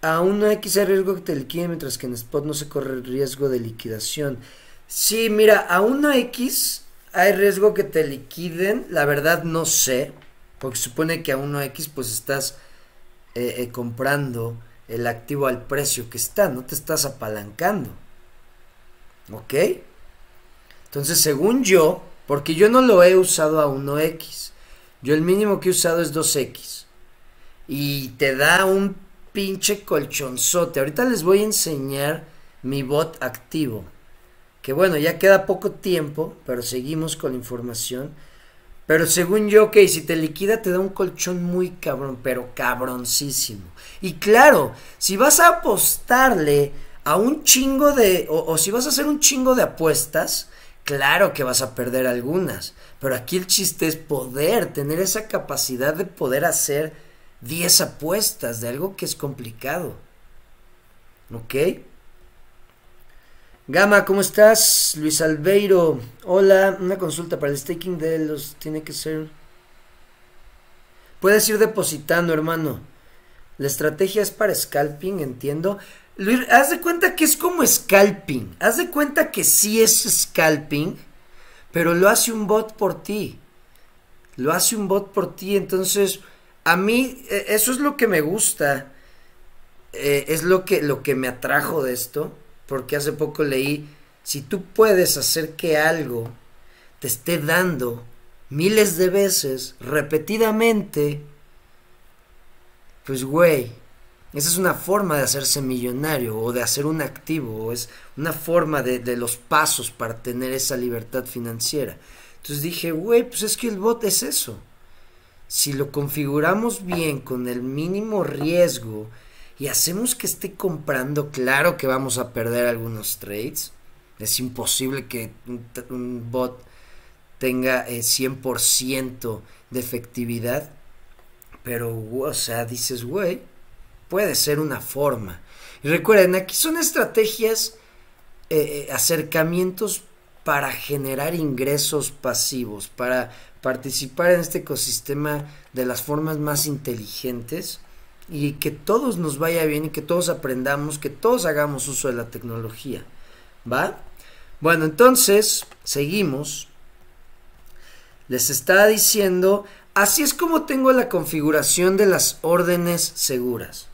Aún no hay riesgo que te liquiden, mientras que en Spot no se corre el riesgo de liquidación. Sí, mira, a 1X hay riesgo que te liquiden. La verdad no sé, porque supone que a 1X pues estás eh, eh, comprando el activo al precio que está, no te estás apalancando. ¿Ok? Entonces, según yo, porque yo no lo he usado a 1X, yo el mínimo que he usado es 2X. Y te da un pinche colchonzote. Ahorita les voy a enseñar mi bot activo. Que bueno, ya queda poco tiempo, pero seguimos con la información. Pero según yo, ok, si te liquida te da un colchón muy cabrón, pero cabroncísimo. Y claro, si vas a apostarle a un chingo de, o, o si vas a hacer un chingo de apuestas, Claro que vas a perder algunas, pero aquí el chiste es poder, tener esa capacidad de poder hacer 10 apuestas de algo que es complicado. ¿Ok? Gama, ¿cómo estás? Luis Albeiro, hola, una consulta para el staking de los tiene que ser... Puedes ir depositando, hermano. La estrategia es para scalping, entiendo. Luis, haz de cuenta que es como scalping. Haz de cuenta que sí es scalping, pero lo hace un bot por ti. Lo hace un bot por ti. Entonces, a mí, e, eso es lo que me gusta. Eh, es lo que, lo que me atrajo de esto. Porque hace poco leí, si tú puedes hacer que algo te esté dando miles de veces, repetidamente, pues güey, esa es una forma de hacerse millonario o de hacer un activo, o es una forma de, los pasos para tener esa libertad financiera. Entonces dije, güey, pues es que el bot es eso. Si lo configuramos bien con el mínimo riesgo y hacemos que esté comprando, claro que vamos a perder algunos trades. Es imposible que un, bot tenga 100% eh, de efectividad. Pero, o sea, dices, güey, puede ser una forma. Y recuerden, aquí son estrategias, eh, eh, acercamientos para generar ingresos pasivos, para participar en este ecosistema de las formas más inteligentes y que todos nos vaya bien y que todos aprendamos, que todos hagamos uso de la tecnología. ¿Va? Bueno, entonces, seguimos. Les estaba diciendo, así es como tengo la configuración de las órdenes seguras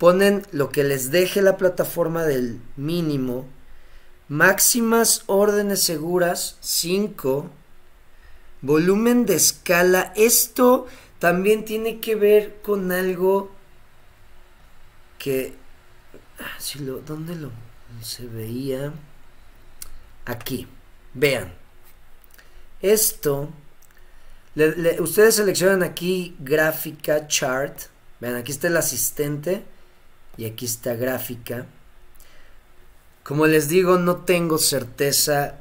ponen lo que les deje la plataforma del mínimo, máximas órdenes seguras 5, volumen de escala, esto también tiene que ver con algo que, ah, si lo, ¿dónde lo se veía? Aquí, vean, esto, ustedes seleccionan aquí gráfica, chart, vean, aquí está el asistente, y aquí está gráfica. Como les digo, no tengo certeza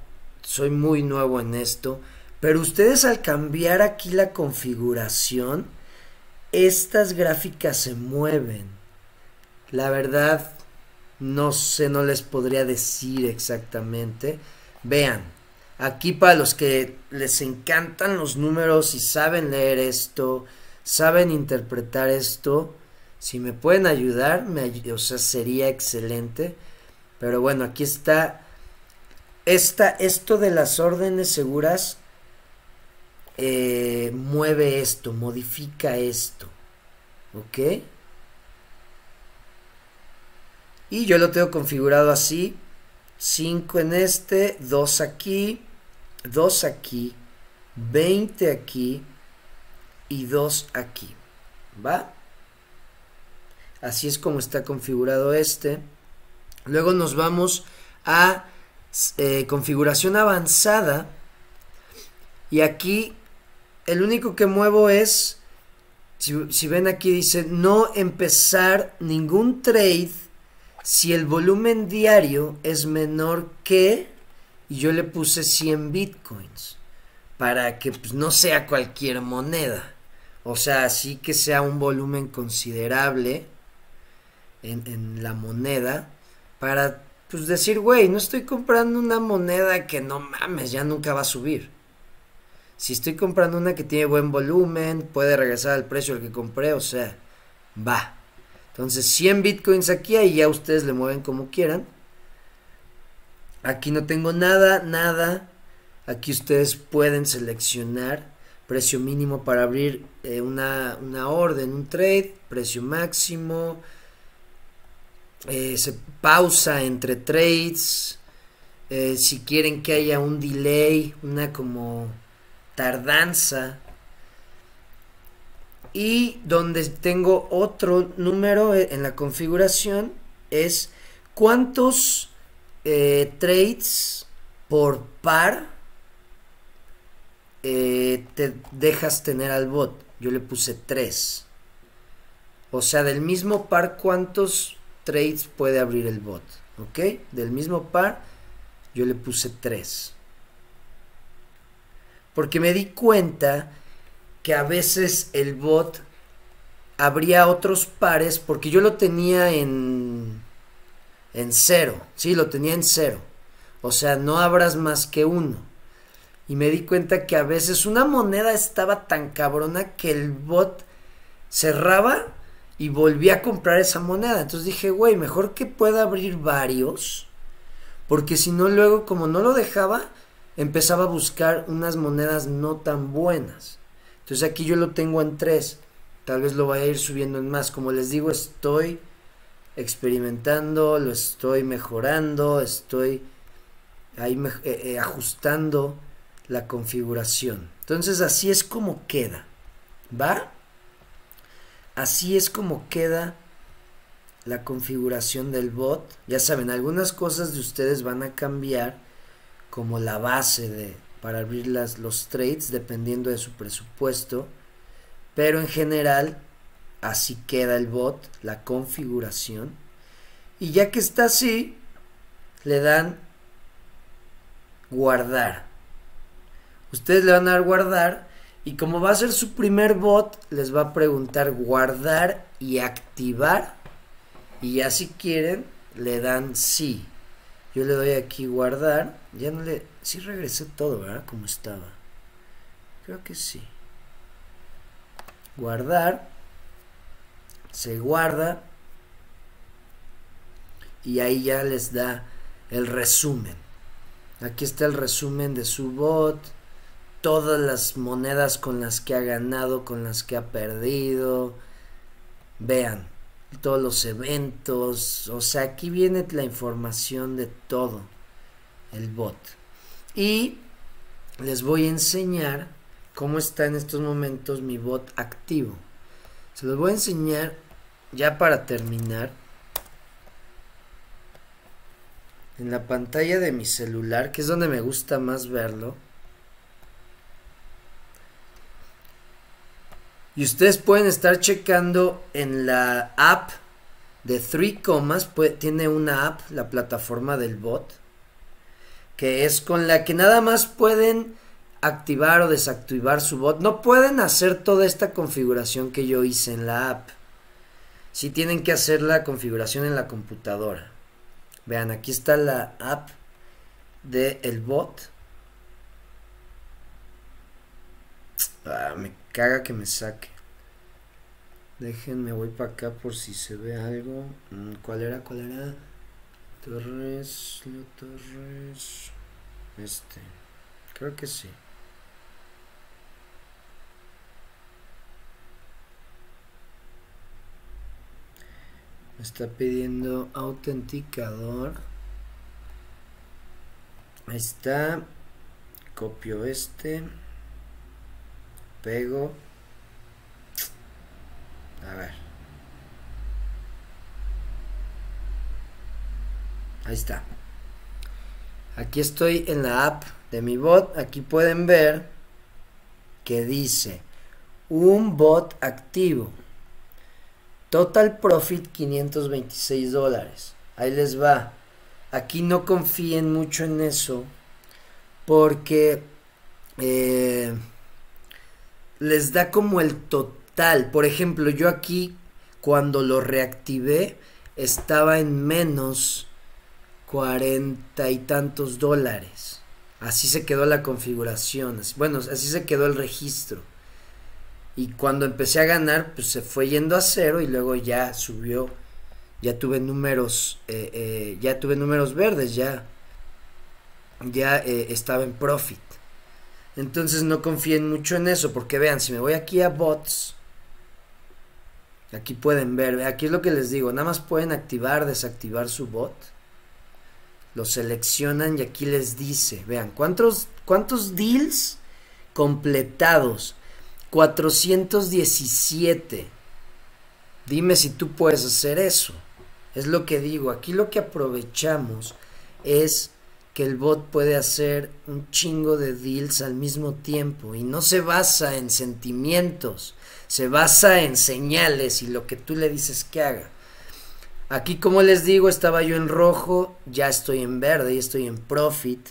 soy muy nuevo en esto, pero ustedes al cambiar aquí la configuración, estas gráficas se mueven. La verdad, no sé, no les podría decir exactamente. Vean, aquí para los que les encantan los números y saben leer esto, saben interpretar esto, si me pueden ayudar, me, o sea, sería excelente. Pero bueno, aquí está esta, esto de las órdenes seguras eh, mueve esto, modifica esto. ¿Ok? Y yo lo tengo configurado así. 5 en este, 2 aquí, 2 aquí, 20 aquí y 2 aquí. ¿Va? Así es como está configurado este. Luego nos vamos a eh, configuración avanzada. Y aquí el único que muevo es, si, ven aquí dice, no empezar ningún trade si el volumen diario es menor que, y yo le puse 100 bitcoins, para que pues, no sea cualquier moneda. O sea, así que sea un volumen considerable en, en la moneda para pues decir, güey, no estoy comprando una moneda que no mames, ya nunca va a subir. Si estoy comprando una que tiene buen volumen, puede regresar al precio al que compré, o sea, va. Entonces 100 bitcoins aquí, ahí ya ustedes le mueven como quieran. Aquí no tengo nada, nada. Aquí ustedes pueden seleccionar precio mínimo para abrir eh, una, una orden, un trade, precio máximo, eh, se pausa entre trades, eh, si quieren que haya un delay, una como tardanza. Y donde tengo otro número eh, en la configuración es cuántos trades por par te dejas tener al bot. Yo le puse 3. O sea, del mismo par, ¿cuántos trades puede abrir el bot. ¿Ok? Del mismo par, yo le puse 3. Porque me di cuenta que a veces el bot abría otros pares porque yo lo tenía en en cero, sí, lo tenía en cero. O sea, no abras más que uno. Y me di cuenta que a veces una moneda estaba tan cabrona que el bot cerraba y volví a comprar esa moneda. Entonces dije, güey, mejor que pueda abrir varios, porque si no luego como no lo dejaba, empezaba a buscar unas monedas no tan buenas. Entonces aquí yo lo tengo en tres, tal vez lo vaya a ir subiendo en más. Como les digo, estoy experimentando, lo estoy mejorando, estoy ahí eh, eh, ajustando la configuración. Entonces así es como queda. ¿Va? Así es como queda la configuración del bot. Ya saben, algunas cosas de ustedes van a cambiar como la base de para abrir las, los trades dependiendo de su presupuesto. Pero en general así queda el bot, la configuración. Y ya que está así, le dan guardar. Ustedes le van a dar guardar y como va a ser su primer bot, les va a preguntar guardar y activar. Y ya si quieren, le dan sí. Yo le doy aquí guardar. Ya no le... Sí regresé todo, ¿verdad? Como estaba. Creo que sí. Guardar. Se guarda. Y ahí ya les da el resumen. Aquí está el resumen de su bot todas las monedas con las que ha ganado, con las que ha perdido. Vean, todos los eventos. O sea, aquí viene la información de todo el bot. Y les voy a enseñar cómo está en estos momentos mi bot activo. Se los voy a enseñar ya para terminar. En la pantalla de mi celular, que es donde me gusta más verlo. Y ustedes pueden estar checando en la app de Three Comas, tiene una app, la plataforma del bot, que es con la que nada más pueden activar o desactivar su bot. No pueden hacer toda esta configuración que yo hice en la app. Si tienen que hacer la configuración en la computadora. Vean, aquí está la app de el bot. Ah, me caga que me saque. Déjenme, voy para acá por si se ve algo. Mm, ¿Cuál era? ¿Cuál era? Torres, Leo Torres. Este. Creo que sí. Me está pidiendo autenticador. Ahí está. Copio este. Pego. A ver. Ahí está. Aquí estoy en la app de mi bot. Aquí pueden ver que dice un bot activo. Total profit 526 dólares. Ahí les va. Aquí no confíen mucho en eso porque eh, les da como el total. Por ejemplo, yo aquí cuando lo reactivé estaba en menos cuarenta y tantos dólares. Así se quedó la configuración. Bueno, así se quedó el registro. Y cuando empecé a ganar, pues se fue yendo a cero y luego ya subió, ya tuve números, eh, eh, ya tuve números verdes, ya, ya eh, estaba en profit. Entonces no confíen mucho en eso, porque vean, si me voy aquí a bots, aquí pueden ver, aquí es lo que les digo, nada más pueden activar, desactivar su bot. Lo seleccionan y aquí les dice, vean, ¿cuántos, cuántos deals completados? 417. Dime si tú puedes hacer eso. Es lo que digo. Aquí lo que aprovechamos es que el bot puede hacer un chingo de deals al mismo tiempo y no se basa en sentimientos, se basa en señales y lo que tú le dices que haga. Aquí como les digo estaba yo en rojo, ya estoy en verde y estoy en profit.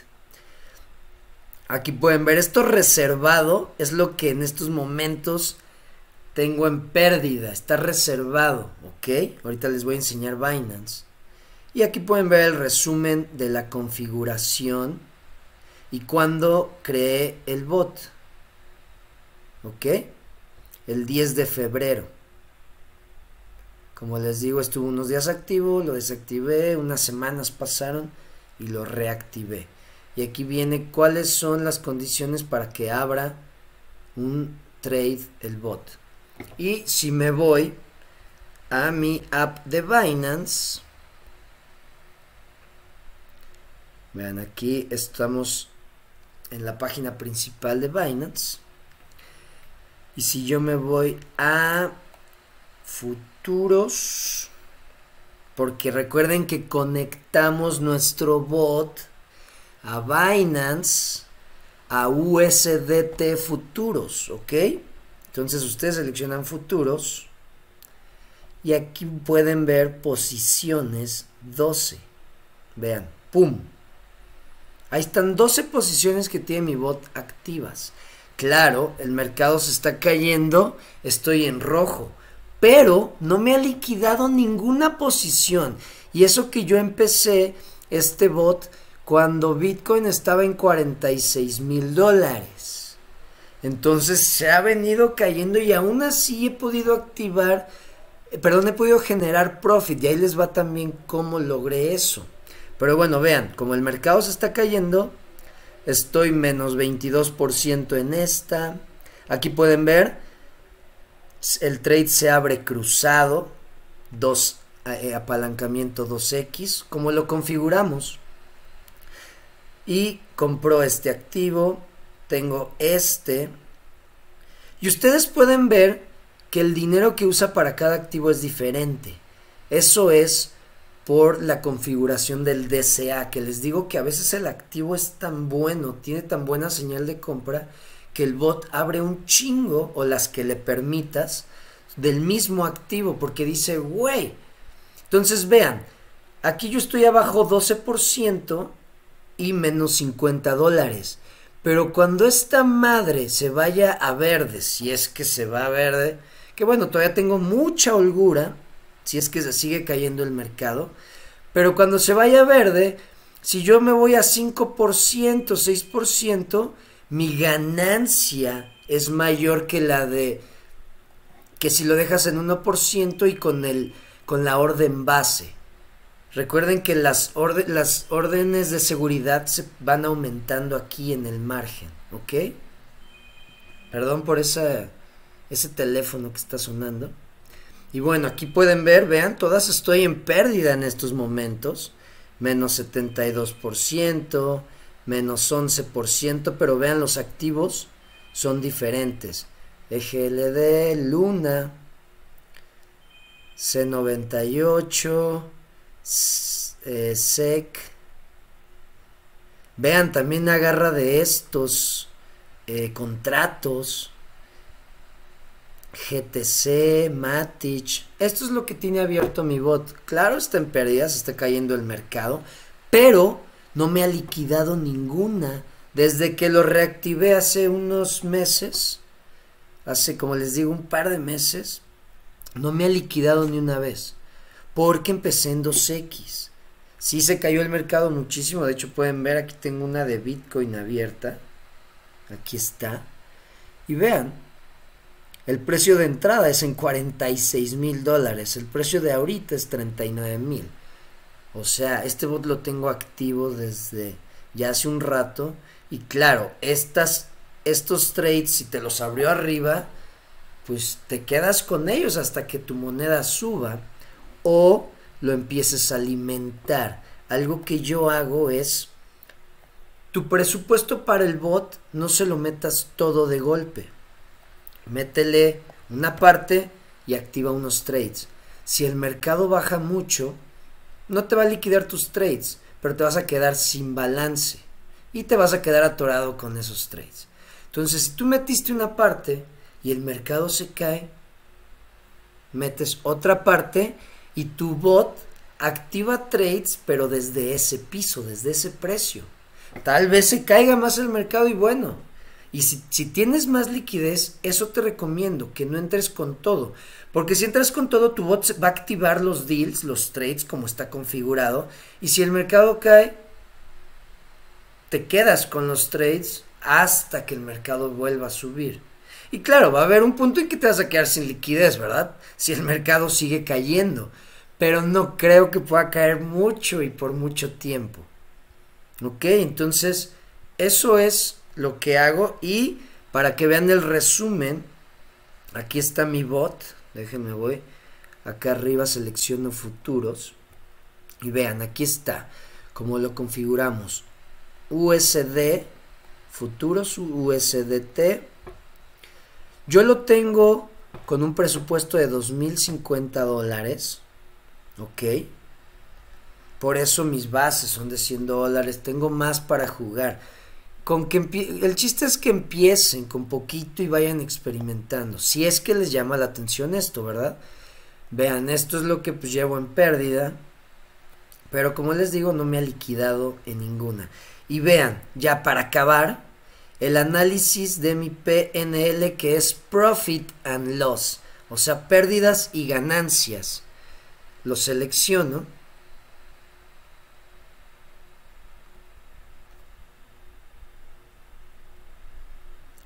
Aquí pueden ver esto reservado, es lo que en estos momentos tengo en pérdida, está reservado, ¿ok? Ahorita les voy a enseñar Binance. Y aquí pueden ver el resumen de la configuración y cuando creé el bot, ¿ok? El 10 de febrero. Como les digo, estuvo unos días activo, lo desactivé, unas semanas pasaron y lo reactivé. Y aquí viene cuáles son las condiciones para que abra un trade el bot. Y si me voy a mi app de Binance, vean aquí estamos en la página principal de Binance. Y si yo me voy a porque recuerden que conectamos nuestro bot a Binance a USDT futuros, ¿ok? Entonces ustedes seleccionan futuros y aquí pueden ver posiciones 12. Vean, ¡pum! Ahí están 12 posiciones que tiene mi bot activas. Claro, el mercado se está cayendo, estoy en rojo, pero no me ha liquidado ninguna posición. Y eso que yo empecé este bot cuando Bitcoin estaba en 46 mil dólares. Entonces se ha venido cayendo y aún así he podido activar, eh, perdón, he podido generar profit y ahí les va también cómo logré eso. Pero bueno, vean, como el mercado se está cayendo, estoy menos 22% en esta. Aquí pueden ver, el trade se abre cruzado, dos, eh, apalancamiento 2X, como lo configuramos y compro este activo, tengo este. Y ustedes pueden ver que el dinero que usa para cada activo es diferente. Eso es por la configuración del DCA, que les digo que a veces el activo es tan bueno, tiene tan buena señal de compra, que el bot abre un chingo o las que le permitas del mismo activo, porque dice, güey. Entonces vean, aquí yo estoy abajo 12%, y menos 50 dólares. Pero cuando esta madre se vaya a verde, si es que se va a verde, que bueno, todavía tengo mucha holgura, si es que se sigue cayendo el mercado, pero cuando se vaya a verde, si yo me voy a 5%, 6%, mi ganancia es mayor que la de que si lo dejas en 1% y con el con la orden base. Recuerden que las, las órdenes de seguridad se van aumentando aquí en el margen, ¿ok? Perdón por esa, ese teléfono que está sonando. Y bueno, aquí pueden ver, vean, todas estoy en pérdida en estos momentos. Menos 72%, menos 11%, pero vean los activos son diferentes. EGLD, Luna, C98, eh, SEC. Vean, también agarra de estos eh, contratos. GTC, Matic. Esto es lo que tiene abierto mi bot. Claro, está en pérdidas, está cayendo el mercado, pero no me ha liquidado ninguna. Desde que lo reactivé hace unos meses, hace como les digo un par de meses, no me ha liquidado ni una vez. Porque empecé en 2X. Sí se cayó el mercado muchísimo. De hecho pueden ver aquí tengo una de Bitcoin abierta. Aquí está. Y vean, el precio de entrada es en 46 mil dólares. El precio de ahorita es 39 mil. O sea, este bot lo tengo activo desde ya hace un rato. Y claro, estas, estos trades, si te los abrió arriba, pues te quedas con ellos hasta que tu moneda suba o lo empieces a alimentar. Algo que yo hago es, tu presupuesto para el bot no se lo metas todo de golpe. Métele una parte y activa unos trades. Si el mercado baja mucho, no te va a liquidar tus trades, pero te vas a quedar sin balance y te vas a quedar atorado con esos trades. Entonces, si tú metiste una parte, y el mercado se cae, metes otra parte y tu bot activa trades, pero desde ese piso, desde ese precio. Tal vez se caiga más el mercado y bueno. Y si, tienes más liquidez, eso te recomiendo, que no entres con todo. Porque si entras con todo, tu bot va a activar los deals, los trades, como está configurado. Y si el mercado cae, te quedas con los trades hasta que el mercado vuelva a subir. Y claro, va a haber un punto en que te vas a quedar sin liquidez, ¿verdad? Si el mercado sigue cayendo. Pero no creo que pueda caer mucho y por mucho tiempo. ¿Ok? Entonces, eso es lo que hago. Y para que vean el resumen, aquí está mi bot. Déjenme voy. Acá arriba selecciono futuros. Y vean, aquí está. Como lo configuramos. USD, futuros USDT yo lo tengo con un presupuesto de 2.050 dólares. Ok. Por eso mis bases son de 100 dólares. Tengo más para jugar. Con que el chiste es que empiecen con poquito y vayan experimentando. Si es que les llama la atención esto, ¿verdad? Vean, esto es lo que pues llevo en pérdida. Pero como les digo, no me ha liquidado en ninguna. Y vean, ya para acabar, el análisis de mi PNL que es Profit and Loss, o sea, pérdidas y ganancias. Lo selecciono.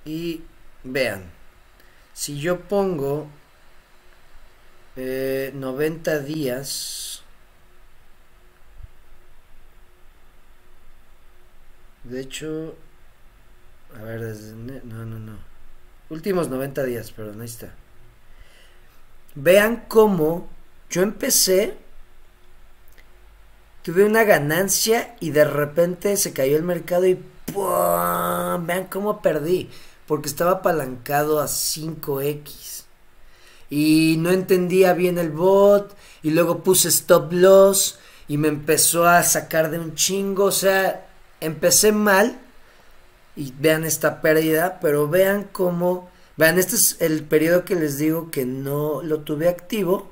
Y vean, si yo pongo 90 eh, días, de hecho, a ver, desde... No, no, no. Últimos 90 días, perdón, ahí está. Vean cómo yo empecé, tuve una ganancia y de repente se cayó el mercado y ¡pum! vean cómo perdí, porque estaba apalancado a 5x. Y no entendía bien el bot y luego puse stop loss y me empezó a sacar de un chingo, o sea, empecé mal y vean esta pérdida, pero vean cómo, vean, este es el periodo que les digo que no lo tuve activo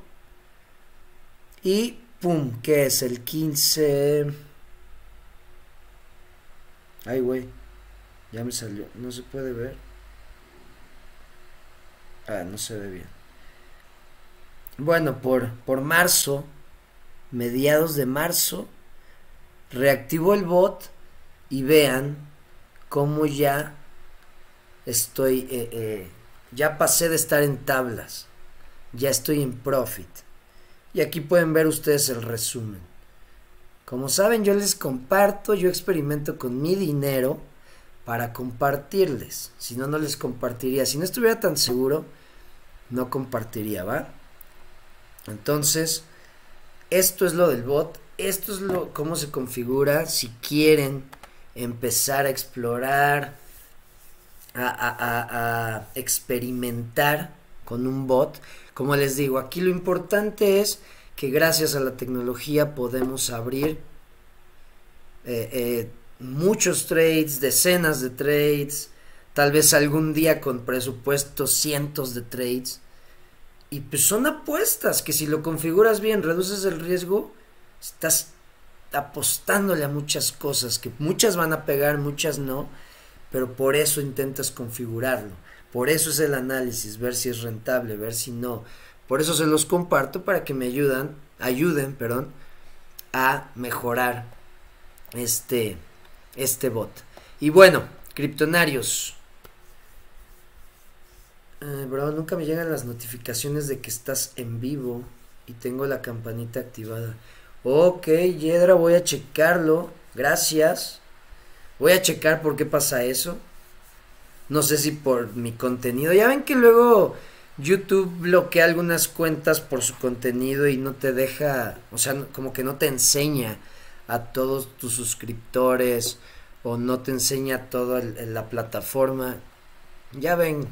y pum, que es el 15 Ay, güey. Ya me salió. No se puede ver. Ah, no se ve bien. Bueno, por, por marzo, mediados de marzo, reactivó el bot y vean cómo ya estoy, eh, eh, ya pasé de estar en tablas, ya estoy en profit. Y aquí pueden ver ustedes el resumen. Como saben, yo les comparto, yo experimento con mi dinero para compartirles. Si no, no les compartiría. Si no estuviera tan seguro, no compartiría, ¿va? Entonces, esto es lo del bot. Esto es lo cómo se configura. Si quieren empezar a explorar, a, experimentar con un bot. Como les digo, aquí lo importante es que gracias a la tecnología podemos abrir eh, eh, muchos trades, decenas de trades, tal vez algún día con presupuesto cientos de trades. Y pues son apuestas que si lo configuras bien, reduces el riesgo, estás apostándole a muchas cosas, que muchas van a pegar, muchas no, pero por eso intentas configurarlo. Por eso es el análisis, ver si es rentable, ver si no. Por eso se los comparto para que me ayudan, ayuden, perdón, a mejorar este, este bot. Y bueno, criptonarios. Eh, bro, nunca me llegan las notificaciones de que estás en vivo y tengo la campanita activada. Ok, Yedra, voy a checarlo. Gracias. Voy a checar por qué pasa eso. No sé si por mi contenido. Ya ven que luego YouTube bloquea algunas cuentas por su contenido y no te deja, o sea, como que no te enseña a todos tus suscriptores o no te enseña todo la plataforma. Ya ven.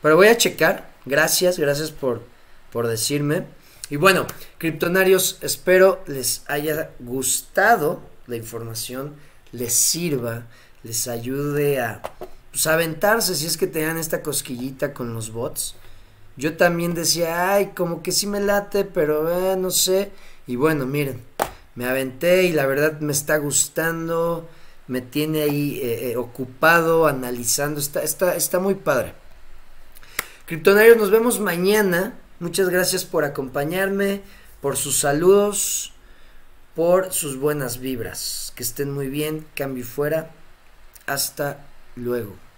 Pero voy a checar. Gracias, gracias por, por decirme. Y bueno, criptonarios, espero les haya gustado la información, les sirva, les ayude a pues, aventarse si es que te dan esta cosquillita con los bots yo también decía, ay, como que sí me late, pero eh, no sé. Y bueno, miren, me aventé y la verdad me está gustando, me tiene ahí eh, eh, ocupado, analizando, está, está, está muy padre. Criptonarios, nos vemos mañana. Muchas gracias por acompañarme, por sus saludos, por sus buenas vibras. Que estén muy bien, cambio fuera. Hasta luego.